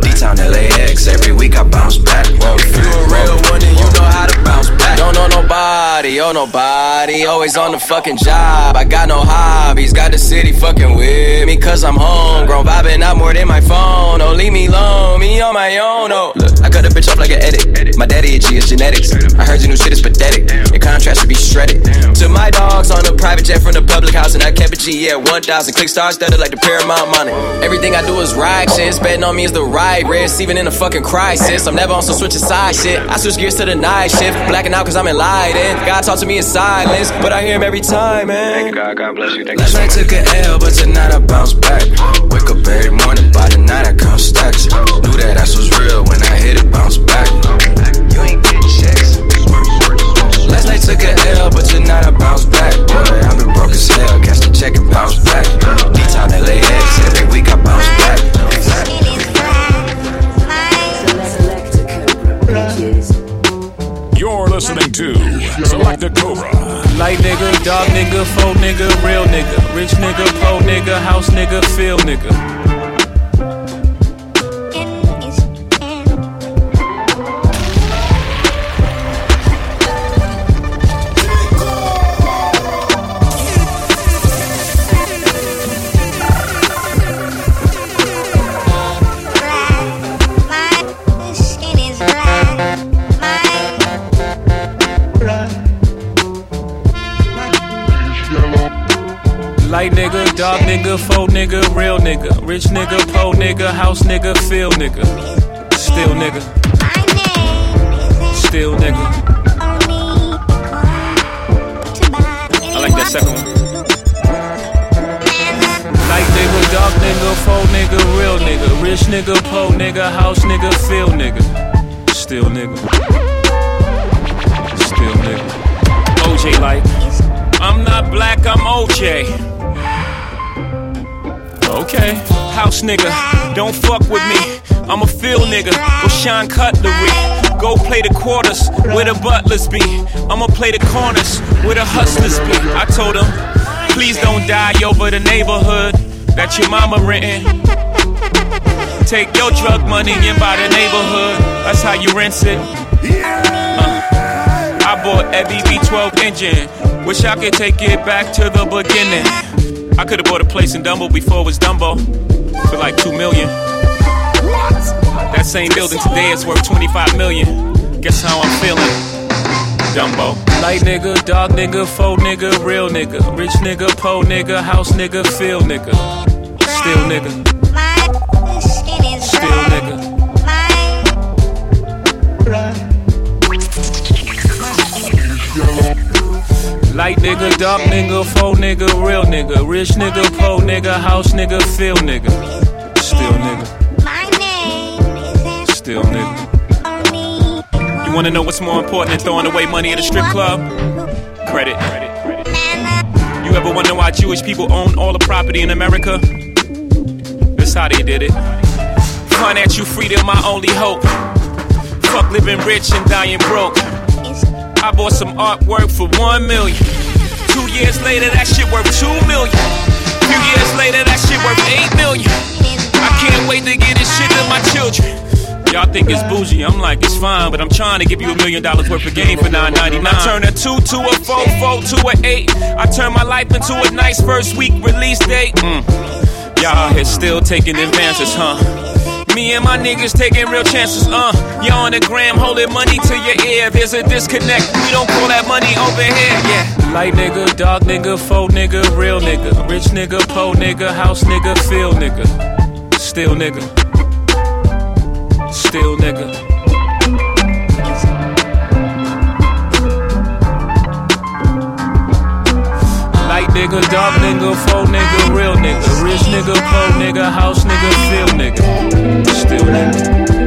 D-Town LAX, every week I bounce back. Whoa, if you a real one, then you know how to bounce back. Don't know nobody, oh nobody. Always on the fucking job. I got no hobbies. Got the city fucking with me, cause I'm homegrown. Vibing out more than my phone. Oh, leave me alone, me on my own. Oh, look, I cut a bitch off like an edit. My daddy itchy is genetics. I heard your new shit is pathetic. Your contrast should be shredded. To my dogs on a private jet from the public house, and I kept a yeah, 1,000. Click stars, studded like the Paramount money. Everything I do is ride shit. Betting on me is the right risk. Even in a fucking crisis, I'm never on some switching side shit. I switch gears to the night shift. Blacking out cause I'm enlightened. God talks to me in silence, but I hear him every time, man. Thank God, God bless you. Thank Last night took an L, but tonight I bounce back. Wake up every morning, by the night I count stacks. Knew that ass was real when I hit it, bounce back. You ain't getting checks. Last night took an L, but tonight I bounce back. Boy, I've been broke as hell, cast check and bounce back. D-Town LAX, every week I bounce back. You're listening to Select the Cobra. Light nigga, dog nigga, faux nigga, real nigga, rich nigga, poor nigga, house nigga, field nigga. Light nigga, dark nigga, faux nigga, real nigga, rich nigga, po nigga, house nigga, feel nigga, still nigga, still nigga. I like that second one. Light nigga, dark nigga, faux nigga, real nigga, rich nigga, po nigga, house nigga, feel nigga, still nigga, still nigga. OJ like, I'm not black, I'm OJ. Okay, house nigga, don't fuck with me. I'm a field nigga with Sean Cutlery. Go play the quarters where the butlers be. I'ma play the corners where the hustlers be. I told him, please don't die over the neighborhood that your mama renting. Take your drug money and buy the neighborhood. That's how you rinse it. Uh, I bought every V12 engine. Wish I could take it back to the beginning. I could have bought a place in Dumbo before it was Dumbo for like two million. That same building today is worth 25 million. Guess how I'm feeling? Dumbo. Light nigga, dog nigga, faux nigga, real nigga, rich nigga, po nigga, house nigga, feel nigga, still nigga, Light nigga, dark nigga, faux nigga, real nigga, rich nigga, po nigga, house nigga, feel nigga, still nigga, my name still nigga. You wanna know what's more important than throwing away money at a strip club? Credit. You ever wonder why Jewish people own all the property in America? That's how they did it. Financial freedom, my only hope. Fuck living rich and dying broke. I bought some artwork for one million. Two years later, that shit worth two million. Few years later, that shit worth eight million. I can't wait to get this shit to my children. Y'all think it's bougie, I'm like, it's fine, but I'm trying to give you a million dollars worth of game for 9.99. I turn a two to a four, four to a eight. I turn my life into a nice first week release date. Mm. Y'all here still taking advances, huh? Me and my niggas taking real chances, uh. Y'all on the gram holding money to your ear. There's a disconnect. We don't call that money over here, yeah. Light nigga, dark nigga, faux nigga, real nigga, rich nigga, po nigga, house nigga, feel nigga, still nigga, still nigga. Light nigga, dark nigga, faux nigga, real nigga, rich nigga, po nigga, house nigga, feel nigga, still nigga,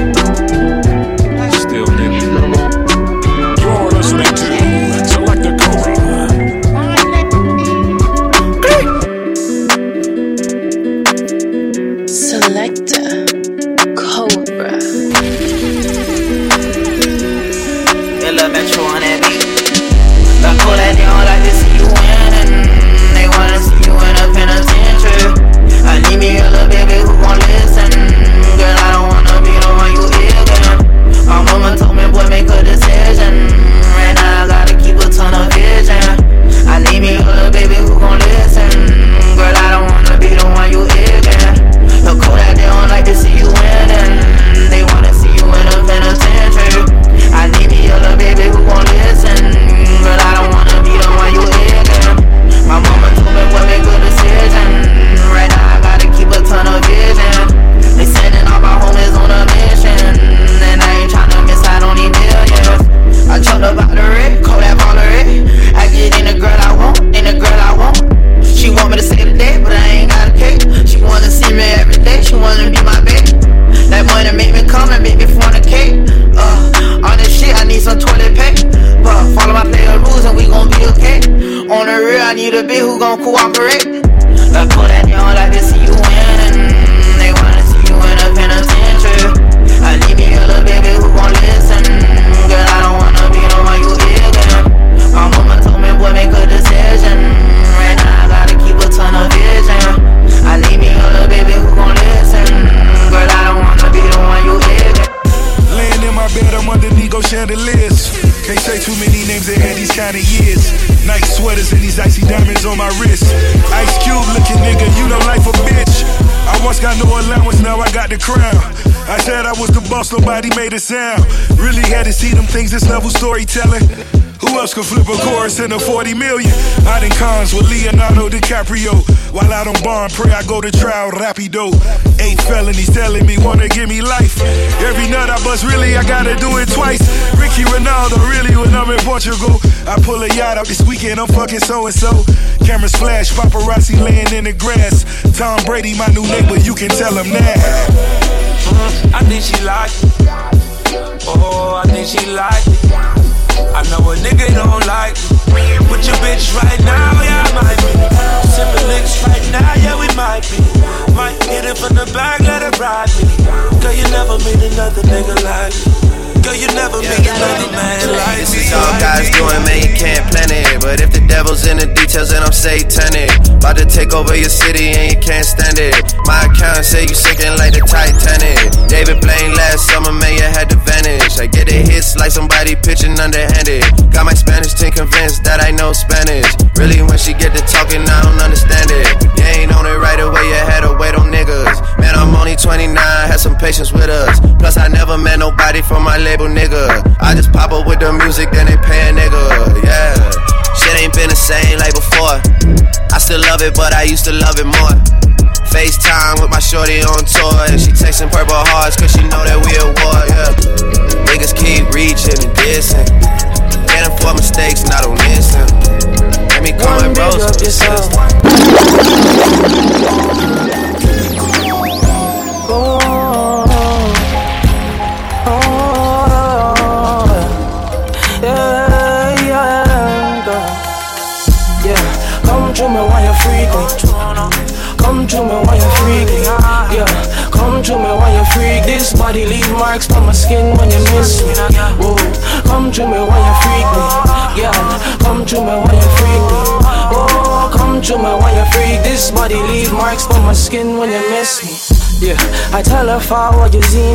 level storytelling. Who else could flip a chorus in a 40 million? Out in cons with Leonardo DiCaprio. While out on bond, pray I go to trial rapido. Eight felonies telling me wanna give me life. Every nut I bust, really, I gotta do it twice. Ricky Ronaldo, really, when I'm in Portugal. I pull a yacht out this weekend, I'm fucking so and so. Cameras flash, paparazzi laying in the grass. Tom Brady, my new neighbor, you can tell him that. I think she like it. Oh, I think she like it. I know a nigga don't like me. With your bitch right now, yeah, I might be. Sipping licks right now, yeah, we might be. Might hit it from the back, let it ride me. Girl, you never meet another nigga like me. Girl, you never yeah. meet another man like This is all God's doing, man, you can't plan it. But if the devil's in the details, then I'm satanic. About to take over your city and you can't stand it. My account say you sinking like the Titanic. David Blaine last summer, man, you had to vanish. I get the hits like somebody pitching underhanded. Got my Spanish team convinced that I know Spanish. Really, when she get to talking, I don't understand it. You ain't on it right away, you had to wait on niggas. Man, I'm only 29, had some patience with us. Plus, I never met nobody from my label nigga. I just pop up with the music, then they pay a nigga, yeah. Shit ain't been the same like before. I still love it, but I used to love it more. FaceTime with my shorty on tour, and she texting purple hearts, cause she know that we at war, yeah. Niggas keep reaching and dissing. Can't afford mistakes, and I don't listen. Me call my bros her forward you see.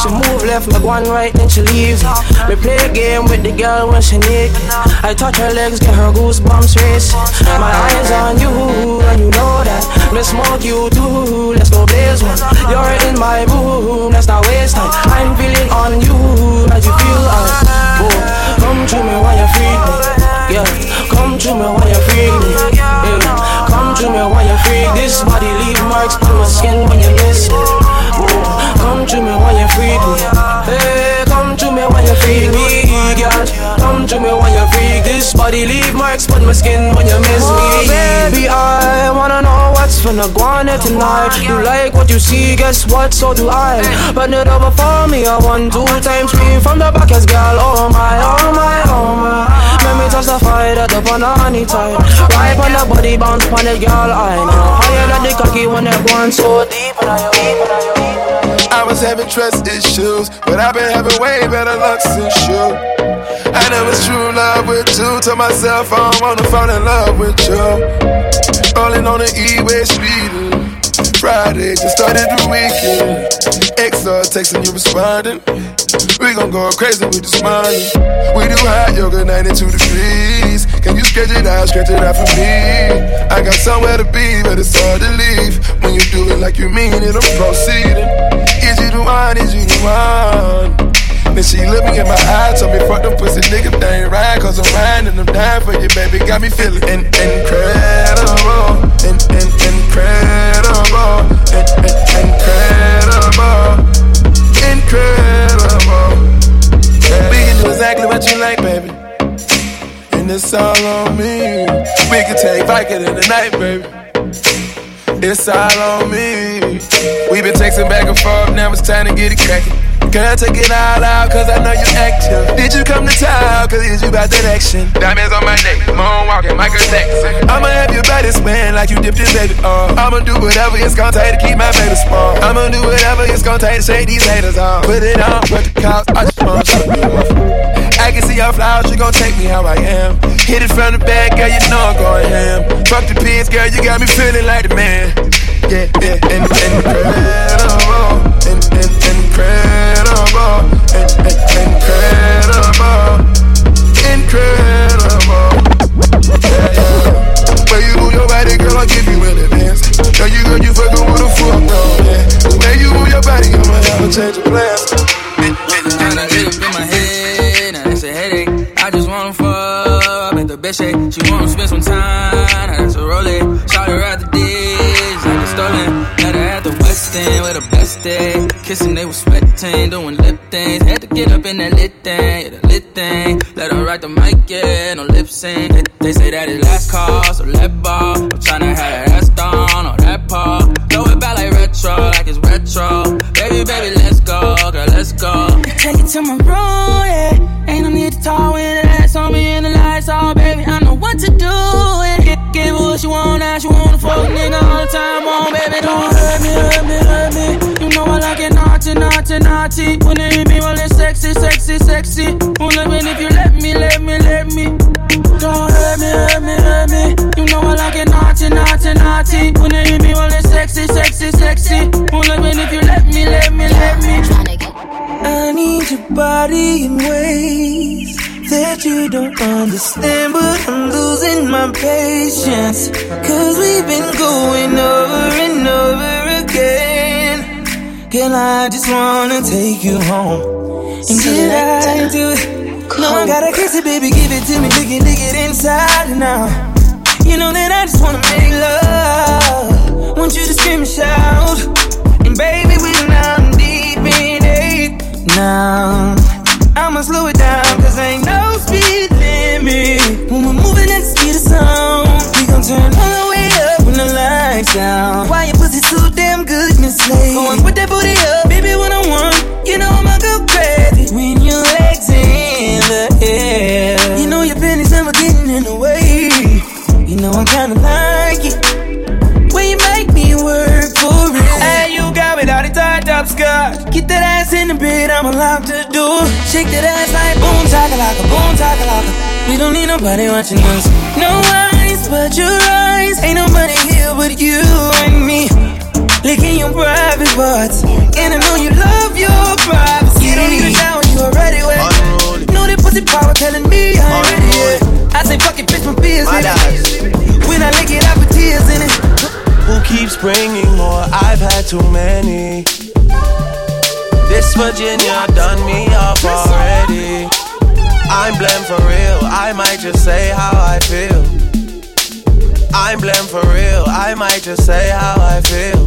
She move left, me one right, then she leaves me. Me play a game with the girl when she naked. I touch her legs, get her goosebumps racing. My eyes on you, and you know that. Me smoke you too, let's go blaze one. You're in my room, let's not waste time. I'm feeling on you as you feel us. Oh, come to me while you freak me. Yeah, come to me while you freak me. Yeah. Come to me when you freak. This body leave marks on my skin when you miss me. Come to me when you freak me. Hey, come to me when you freak me, girl. Come to me when you freak. This body leave marks on my skin when you miss me. Oh, baby, I wanna know what's finna go on here tonight. You like what you see, guess what? So do I. Bend it over for me, I want two times scream from the back as girl. Oh my, oh my, oh my. Let me touch the fire that on the honey tight. Wipe on the body, bounce on the girl, I know. Higher than the cocky when they're going so deep. I was having trust issues, but I've been having way better luck since you. I know it's true love with you. Told myself I don't wanna fall in love with you. Rolling on the E-way speeding. Friday, just started the weekend. XR texting you responding. We gon' go crazy with the smiling. We do hot yoga 92 degrees. Can you stretch it out, stretch it out for me? I got somewhere to be, but it's hard to leave. When you do it like you mean it, I'm proceeding. Is you the one? Is you the one? Then she looked me in my eyes, told me fuck them pussy nigga, they ain't right, cause I'm riding and I'm dying for you, baby. Got me feeling in- incredible, in- in- incredible, in- in- incredible, incredible. Yeah. We can do exactly what you like, baby. It's all on me. We can take Viking in the night, baby. It's all on me. We've been texting back and forth, now it's time to get it crackin'. Girl, take it all out, cause I know you active. Did you come to town, cause is you about that action? Diamonds on my neck, moonwalking, Michael Jackson. I'ma have your body spin like you dipped your baby off. I'ma do whatever it's gonna take to keep my baby small. I'ma do whatever it's gonna take to shake these haters off. Put it on, put the cops, I just wanna show you off. I can see your flowers, you gon' take me how I am. Hit it from the back, girl, you know I'm going ham. Fuck the pigs, girl, you got me feeling like the man. Yeah, yeah, and, incredible, and, and, incredible, and, and, incredible, incredible. Yeah, yeah. Where you move your body, girl, I'll give you an advance. Girl, you good, you fucking with a fuck, no, yeah. change of plans. Tryna get up in my head, now that's a headache. I just wanna fuck, make the. She wanna spend some time, now that's a roll Shout her the her the with the best day. Kissing, they was sweating, doing lip things. Had to get up in that lit thing, yeah, the lit thing. Let her ride the mic, yeah, no lip sync. They, they say that it's last call, so let ball. I'm tryna have that ass down on that paw. Throw it back like retro, like it's retro. Baby, baby, let's go, girl, let's go. Take it to my room, yeah. Ain't no need to talk when the ass on me and the lights off, baby. I know what to do. And get, get what you want, now she wanna fuck nigga all the time, on, baby. Don't me, me. You know I like it naughty, naughty, naughty. When you hit me, sexy, sexy, sexy. Only when if you let me, let me, let me. Don't hurt me, hurt me, hurt me. You know I like it naughty, naughty, naughty. When you hit me, sexy, sexy, sexy. Only when if you let me, let me, let me. I need your body in ways that you don't understand, but I'm losing my patience. Cause we've been going over and over again. Girl, I just wanna take you home and get right into it. No, I gotta kiss it, baby, give it to me, lick it, lick it inside out. You know that I just wanna make love. Want you to scream and shout. And baby, we now deep in it. Now, I'ma slow it down, cause ain't no speed limit. When we're moving at the speed of sound, we gon' turn all the way up when the lights down. Why good, Miss Lady? Go on, put that booty up, baby, when I want. You know I'ma go crazy when your legs in the air. You know your pennies never getting in the way. You know I kinda like it when you make me work for it. Hey, you got me all the tied up skirt. Get that ass in the bed, I'm allowed to do. Shake that ass like boom, takalaka, boom, takalaka. We don't need nobody watching us. No eyes but your eyes. Ain't nobody here but you and me. Licking your private parts. And I know you love your privacy. You don't need a shower, you already wet. Know that pussy power telling me I'm ready yet. I say fuck it, bitch, my beers in it. When I lick it, I put tears in it. Who keeps bringing more? I've had too many. This Virginia done me up already. I'm blamed for real. I might just say how I feel. I'm blamed for real. I might just say how I feel.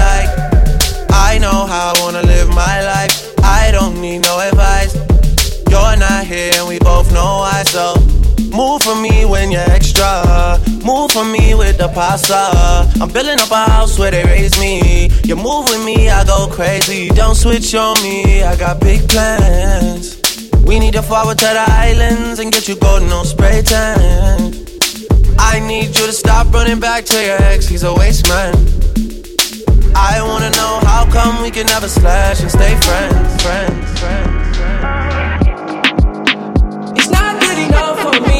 know how I wanna live my life. I don't need no advice. You're not here and we both know why, so move for me when you're extra. Move for me with the pasta. I'm building up a house where they raise me. You move with me, I go crazy. Don't switch on me, I got big plans. We need to forward to the islands and get you golden, no spray tan. I need you to stop running back to your ex, he's a waste man. I wanna know how come we can never slash and stay friends, friends, friends. It's not good enough for me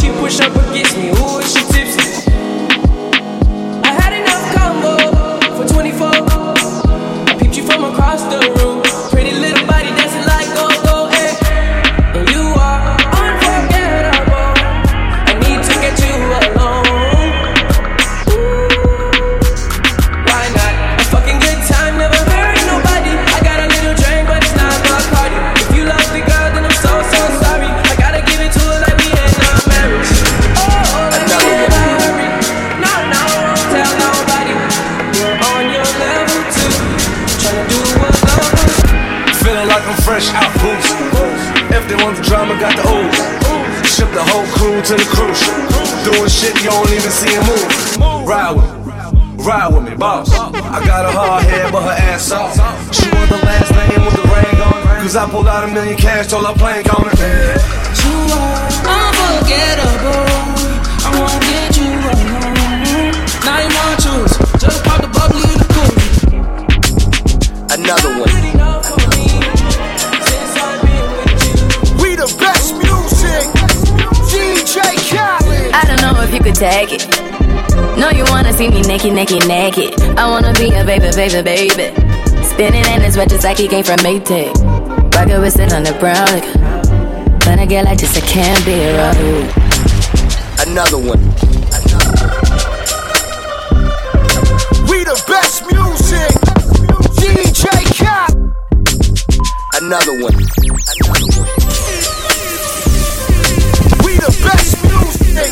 she push up against me. Ooh, ass soft. She want the last name with the ring on. Cause I pulled out a million cash, told her plane coming. You are unforgettable. I wanna get you alone. Now you want choose. Just pop the bubbly in the cool. Another one. We the best music. DJ Khaled. I don't know if you could take it. No, you wanna see me naked, naked, naked. I wanna be a baby, baby, baby. Spinning in his just like he came from Maytag. Rocket with it on the brown. Like, when I get like this, I can't be around. Another one. We the best music. DJ Khaled. Another one. We the best music.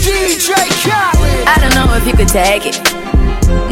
DJ Khaled. I don't know if you could take it.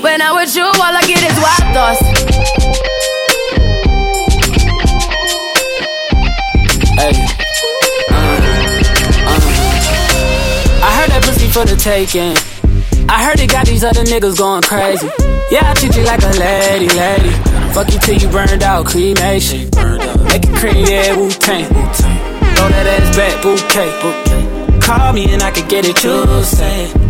When I'm with you, all I get is wild thoughts. Uh, uh. I heard that pussy for the taking. I heard it got these other niggas going crazy. Yeah, I treat you like a lady, lady. Fuck you till you burned out, cremation. Make it cream, yeah, Wu Tang. Throw that ass back, bouquet. Call me and I could get it, you say.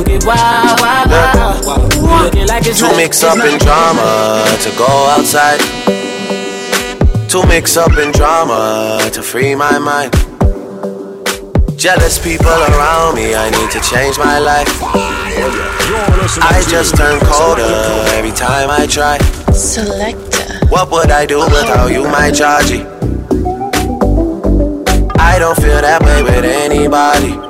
Cause you get wild, wild, wild. You Looking like it's To not- mix it's up in drama, to go outside. Too mixed up in drama, to free my mind. Jealous people around me, I need to change my life. I just turn colder every time I try. Selector. What would I do without you, my Georgie? I don't feel that way with anybody.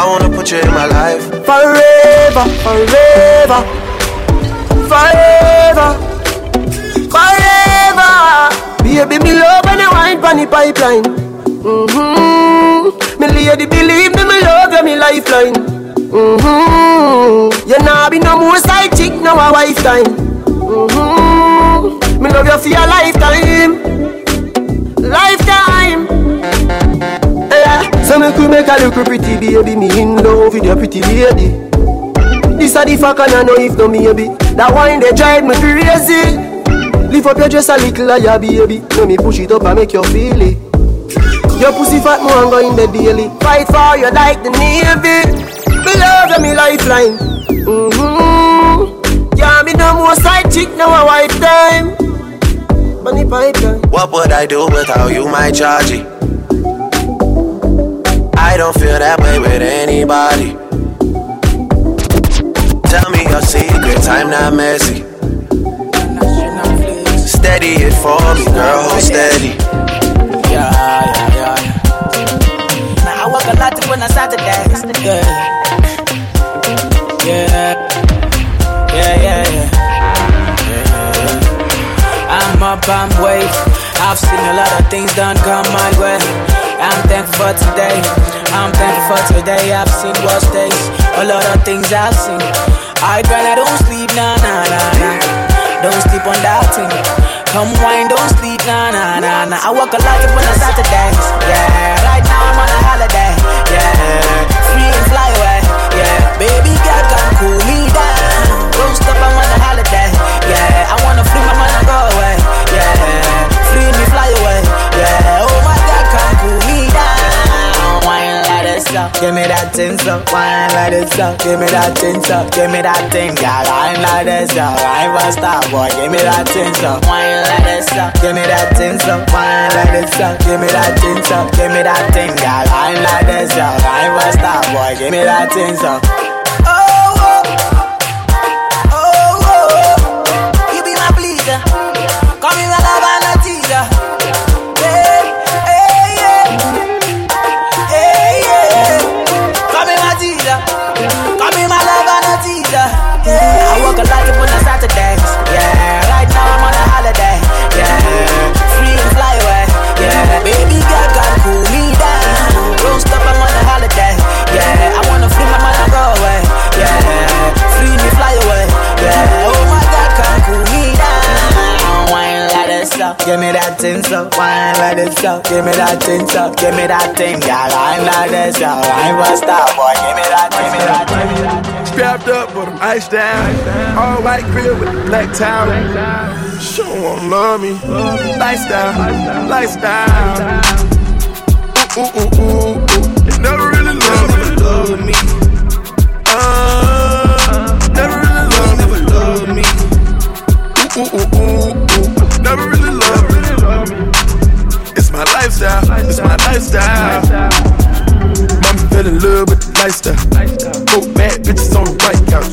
I wanna put you in my life. Forever, forever, forever, forever. Baby, me love when you wine pon the pipeline. Mm-hmm. Me lady, believe me, me love you, me lifeline. Mm-hmm. You nah be no more side chick, now a wife time. Mm-hmm. Me love you for your lifetime, lifetime. So me could make a little pretty baby, me in love with your pretty lady. This a the fuck and I know if no maybe. That wine they drive me crazy. Lift up your dress a little higher baby. Let me push it up and make you feel it. Your pussy fat more go in the daily. Fight for you like the navy. Me love you, me lifeline. Mm-hmm. Yeah, me no more side chick, now a wife time. Money pipeline. What would I do without you, my Georgie? Don't feel that way with anybody. Tell me your secrets, I'm not messy. Steady it for me, girl, hold steady. Yeah, yeah, yeah. Now I work a lot when I dance. Yeah. Yeah. Yeah, yeah, yeah. I'm up, I'm way. I've seen a lot of things done come my way. I'm thankful for today. I'm thankful for today. I've seen worse days. A lot of things I've seen. I grind, I don't sleep, nah, nah, nah, nah. Don't sleep on that thing. Come wine, don't sleep, nah, nah, nah, nah. I walk a lot start to dance. Yeah, right now I'm on a holiday. Yeah, free and fly away. Yeah, baby girl, come cool me down. Don't stop, I'm on a give me that thing so. Wine like this up, give me that thing so. Give me that thing, girl. Wine like this up, I ain't star boy. Give me that thing so. Wine like this up, give me that thing so. Wine like this up, give me that thing so. Give me that thing, girl. Wine like this up, I ain't star boy. Give me that thing so. Up, give me that thing so. Give me that thing, girl. Wine like this up, wine for star boy. Give me that, give me that, give me that. Strapped up, but I'm iced down. All white crib with a black towel. She don't wanna love me. Lifestyle, lifestyle. Ooh, ooh, ooh, ooh, ooh. You never really love me. Uh, never really love me. Love me. Ooh, ooh, ooh, ooh. My lifestyle. Mama fell in love with the lifestyle. Four bad bitches on the white couch.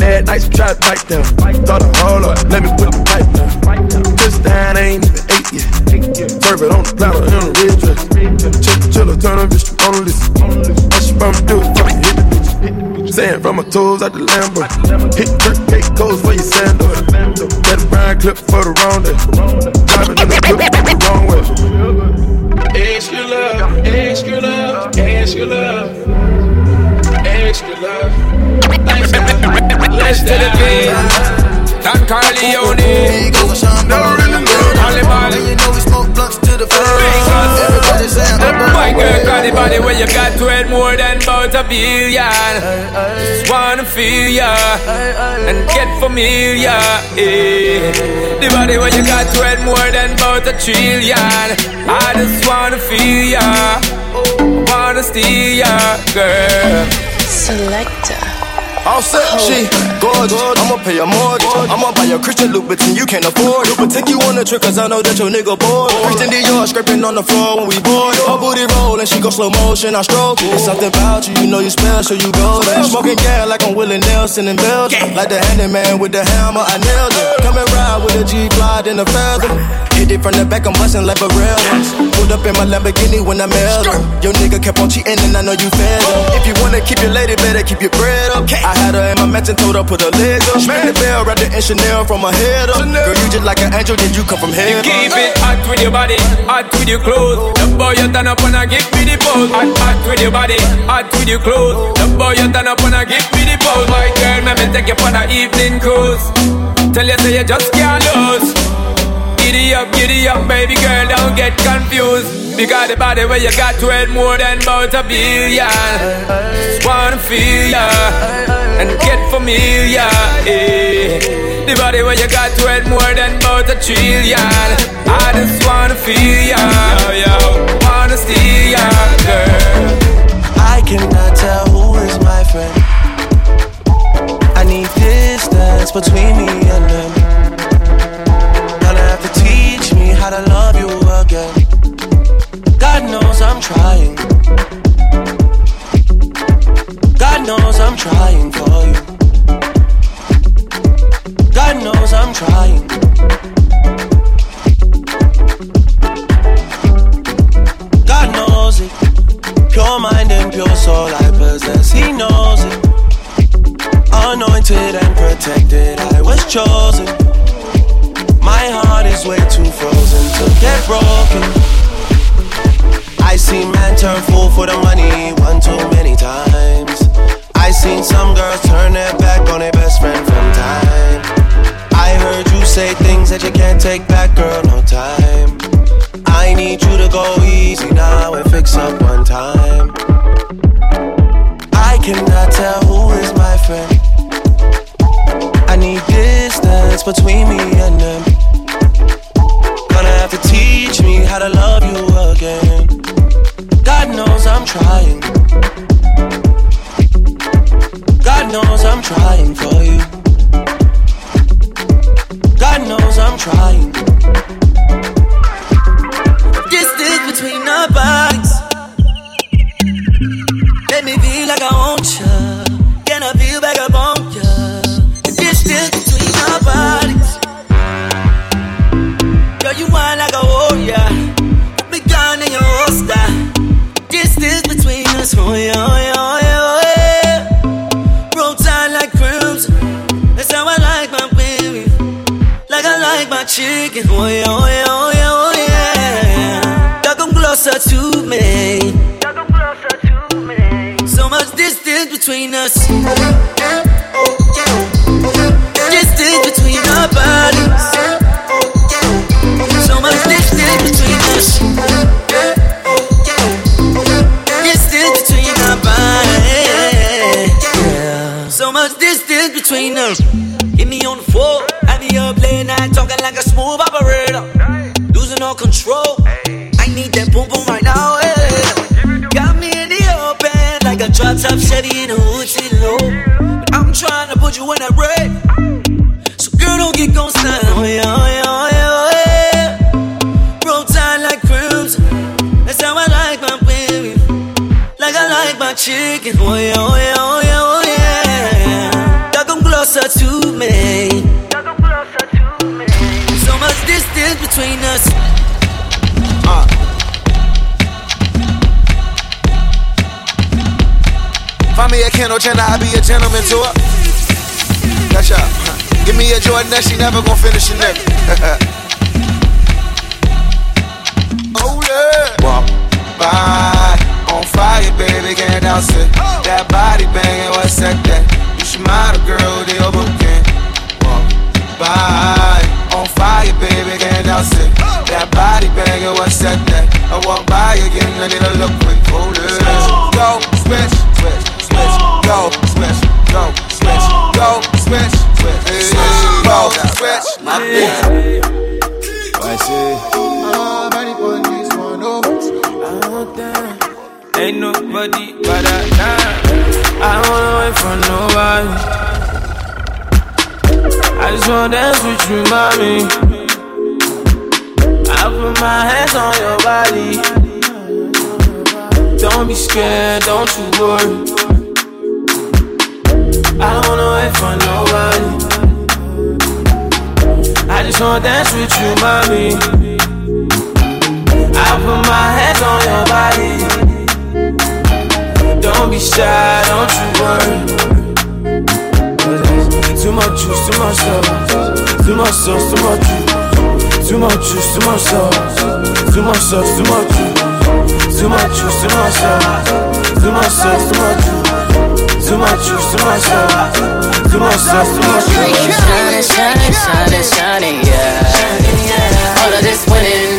Last night she tried to bite them. Thought I hold up, let me put the pipe down. This down ain't even eight yet. It on the platter in a red dress. Chill, chill, turn up, bitch, on the list. What she bum do it, fucking hit the bitch. Sand from my toes out the Lambo. Hit Kirk cake goes for your sandal. A brown clip for the day. Driving in the whip the wrong way. Extra love, extra love, extra love, extra love. Let's to the beat. Don. Never really love Only body. You know we smoke blunts to the Everybody say My girl got the body where you got to it more than about a billion. Just wanna feel ya And get familiar eh. The body where you got to it more than about a trillion. I just wanna feel ya Wanna steal ya, girl. Selector. All set, she gorgeous. I'ma pay a mortgage. I'ma buy a Christian Louboutin you can't afford. But take you on a trip, cause I know that your nigga bored. Christian Dior scraping on the floor when we board. Her booty roll and she go slow motion, I stroke it. It's something about you, you know you special, you golden. Smoking gas like I'm Willie Nelson in Belgium. Like the handyman with the hammer, I nailed it. Come and ride with a G glide and a feather. Hit it from the back, I'm busting like a rail. Pulled up in my Lamborghini when I mailed her. Your nigga kept on cheating and I know you fed him. If you wanna keep your lady, better keep your bread up. I had her in my mansion, told her put her leg up. Ring the bell, wrapped it in Chanel from her head up. Girl, you just like an angel, did you come from heaven? You keep it hot with your body, hot with your clothes. The boy you turn up and I give me the pose. Hot, hot with your body, hot with your clothes. The boy you turn up and I give me the pose. My girl, let me take you for the evening cruise. Tell you say you just can't lose. Giddy up, giddy up, baby girl, don't get confused. Because the body where you got to it more than about a billion. Just wanna feel ya and get familiar. Eh. The body where you got to it more than about a trillion. I just wanna feel ya, yo, yo. Wanna steal ya, girl. I cannot tell who is my friend. I need distance between me and them. Gonna have to teach me how to love you again. God knows I'm trying knows I'm trying for you. God knows I'm trying. God knows it. Pure mind and pure soul I possess. He knows it. Anointed and protected, I was chosen. My heart is way too frozen to get broken. I see man turn fool for the money one too many times. I seen some girls turn their back on their best friend from time. I heard you say things that you can't take back, girl, no time. I need you to go easy now and fix up one time. I cannot tell who is my friend. I need distance between me and them. Gonna have to teach me how to love you again. God knows I'm trying. God knows I'm trying for you. God knows I'm trying. Distance between our bodies. Let me feel like I want you. Can I feel back up on you? Distance between our bodies. Girl, you whine like a warrior. Put me down in your holster. Distance between us, oh yeah, oh yeah, Like my chicken, oh yeah, oh yeah, oh yeah, oh yeah. Y'all come closer to me. So much distance between us. Distance between our bodies. Smooth operator. Losing all control. I need that boom boom right now. eh. Got me in the open like a drop top Chevy in the hood sitting low. But I'm trying to put you in that red. So girl, don't get gon'. Oh yeah, oh yeah, oh yeah, oh yeah. Tight like crimson. That's how I like my baby. Like I like my chicken. Yeah, oh yeah, oh A Kendall Jenner, I be a gentleman to her. Catch up. Give me a Jordan that she never gon' finish a nigga. oh yeah. Walk by on fire, baby, can't douse it. That body banging, what's that? That you should model, girl, they overcame. Walk by on fire, baby, can't douse it. That body banging, what's that? That I walk by again, I need a look quick. Oh yeah. Go switch, switch. Go switch, go switch, go switch, switch. Hey, Go switch, my bitch. I say, ain't nobody but I nah. I don't wanna wait for nobody. I just wanna dance with you, mommy. I put my hands on your body. Don't be scared, don't you worry. I don't wanna wait for nobody. I just wanna dance with you, mommy. I put my hands on your body. Don't be shy, don't you worry. Too much juice, too much sauce, too much sauce, too much juice, too much juice, too much sauce, too much sauce, too much juice, too much juice, too much sauce, too much sauce, too much juice, too much juice, too much sauce, too much sauce, too much juice. Shining, shining, shining, shining, yeah. All of this winning,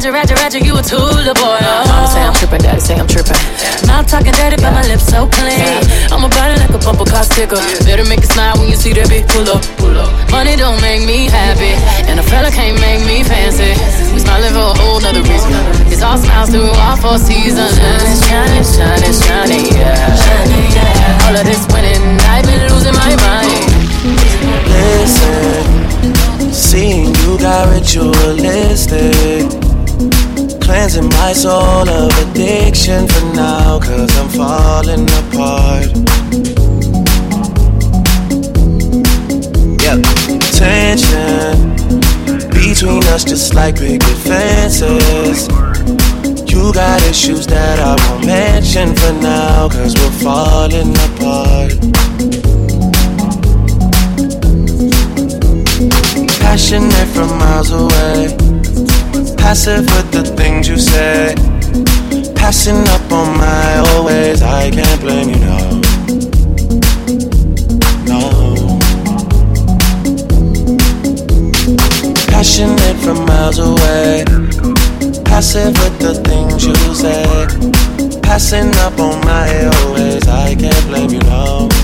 boy. Ratchet, ratchet, ratchet, you a tool, the boy. Mama say I'm tripping, daddy say I'm tripping. Mouth talking dirty, but my lips so clean. I'm a body like a bumper car sticker. Better make it smile when you see that bitch pull up. Money don't make me happy, and a fella can't make me fancy. We smiling for a whole nother reason. It's all smiles through all four seasons. Shining, shining, shining, yeah. All of this winning, I've been losing my mind. Listen, seeing you got ritualistic. Cleansing my soul of addiction for now, cause I'm falling apart. Yeah, tension between us just like big fences. You got issues that I won't mention for now, cause we're falling apart. Passionate from miles away, passive with the things you say. Passing up on my always, I can't blame you, no. passionate from miles away. Passive with the things you say. Passing up on my always. I can't blame you. No.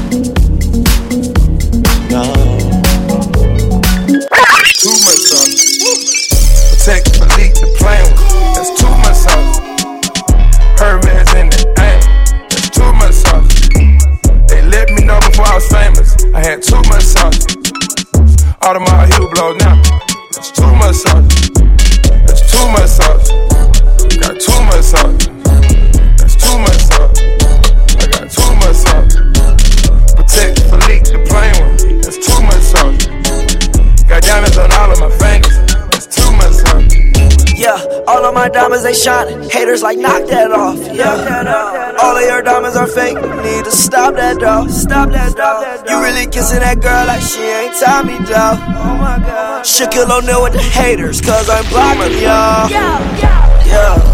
My diamonds they shining. Haters like knock that off. Yeah, all of your diamonds are fake. Need to stop that dog. Stop that dog. You really kissing that girl like she ain't Tommy dog. Oh my god. Shaquille O'Neal with the haters, cause I'm blocking y'all. Yeah, yeah,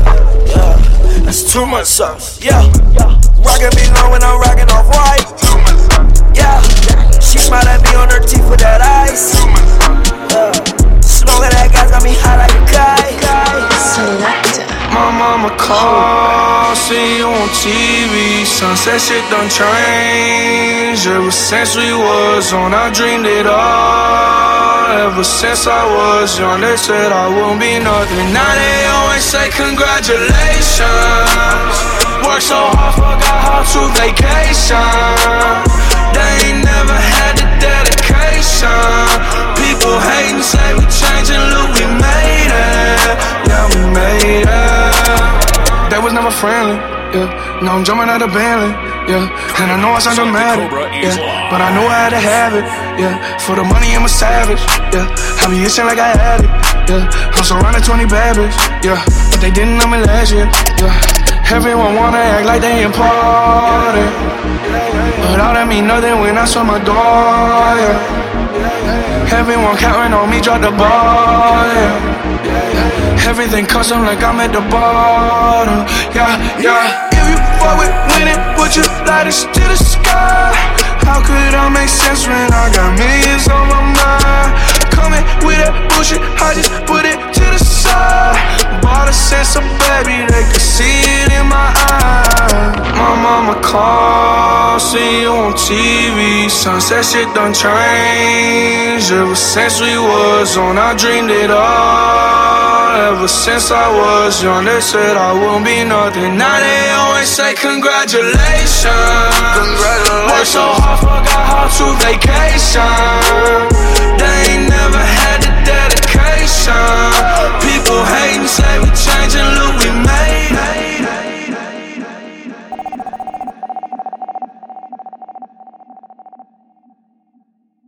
yeah. That's too much sauce. Yeah, rockin' me low when I'm rockin' off white. Yeah, she smiled at me on her teeth with that ice. Yeah. Smoking that gas got me high like a kite. Selector. My mama called, see you on TV. Sunset shit done changed. Ever since we was on, I dreamed it all. Ever since I was young, they said I won't be nothing. Now they always say congratulations. Work so hard, forgot how to vacation. They ain't never had the dedication. People hating, say we changing, look, we made it. Yeah, we made it. They was never friendly, yeah. Now I'm jumping out of Bentley, yeah. And I know I sound dramatic, yeah. But I know I had to have it, yeah. For the money, I'm a savage, yeah. I be itching like I had it, yeah. I'm surrounded 20 bad bitch, yeah. But they didn't know me last year, yeah. Everyone wanna act like they important. But all that mean nothing when I saw my door, yeah. Everyone counting on me, drop the ball, yeah. Everything custom like I'm at the bottom, yeah, yeah. If you fuck with winning, would you light us to the sky? How could I make sense when I got millions on my mind? Coming with that bullshit, I just put it to the side. Bought a sense of baby, they could see it in my eyes. My mama called, see you on TV. Sunset shit done changed. Ever since we was on, I dreamed it all. Ever since I was young, they said I won't be nothing. Now they always say congratulations. Congratulations. Work so hard, forgot how to vacation. They ain't never had the dedication. People hating, say we changing, look, we made it.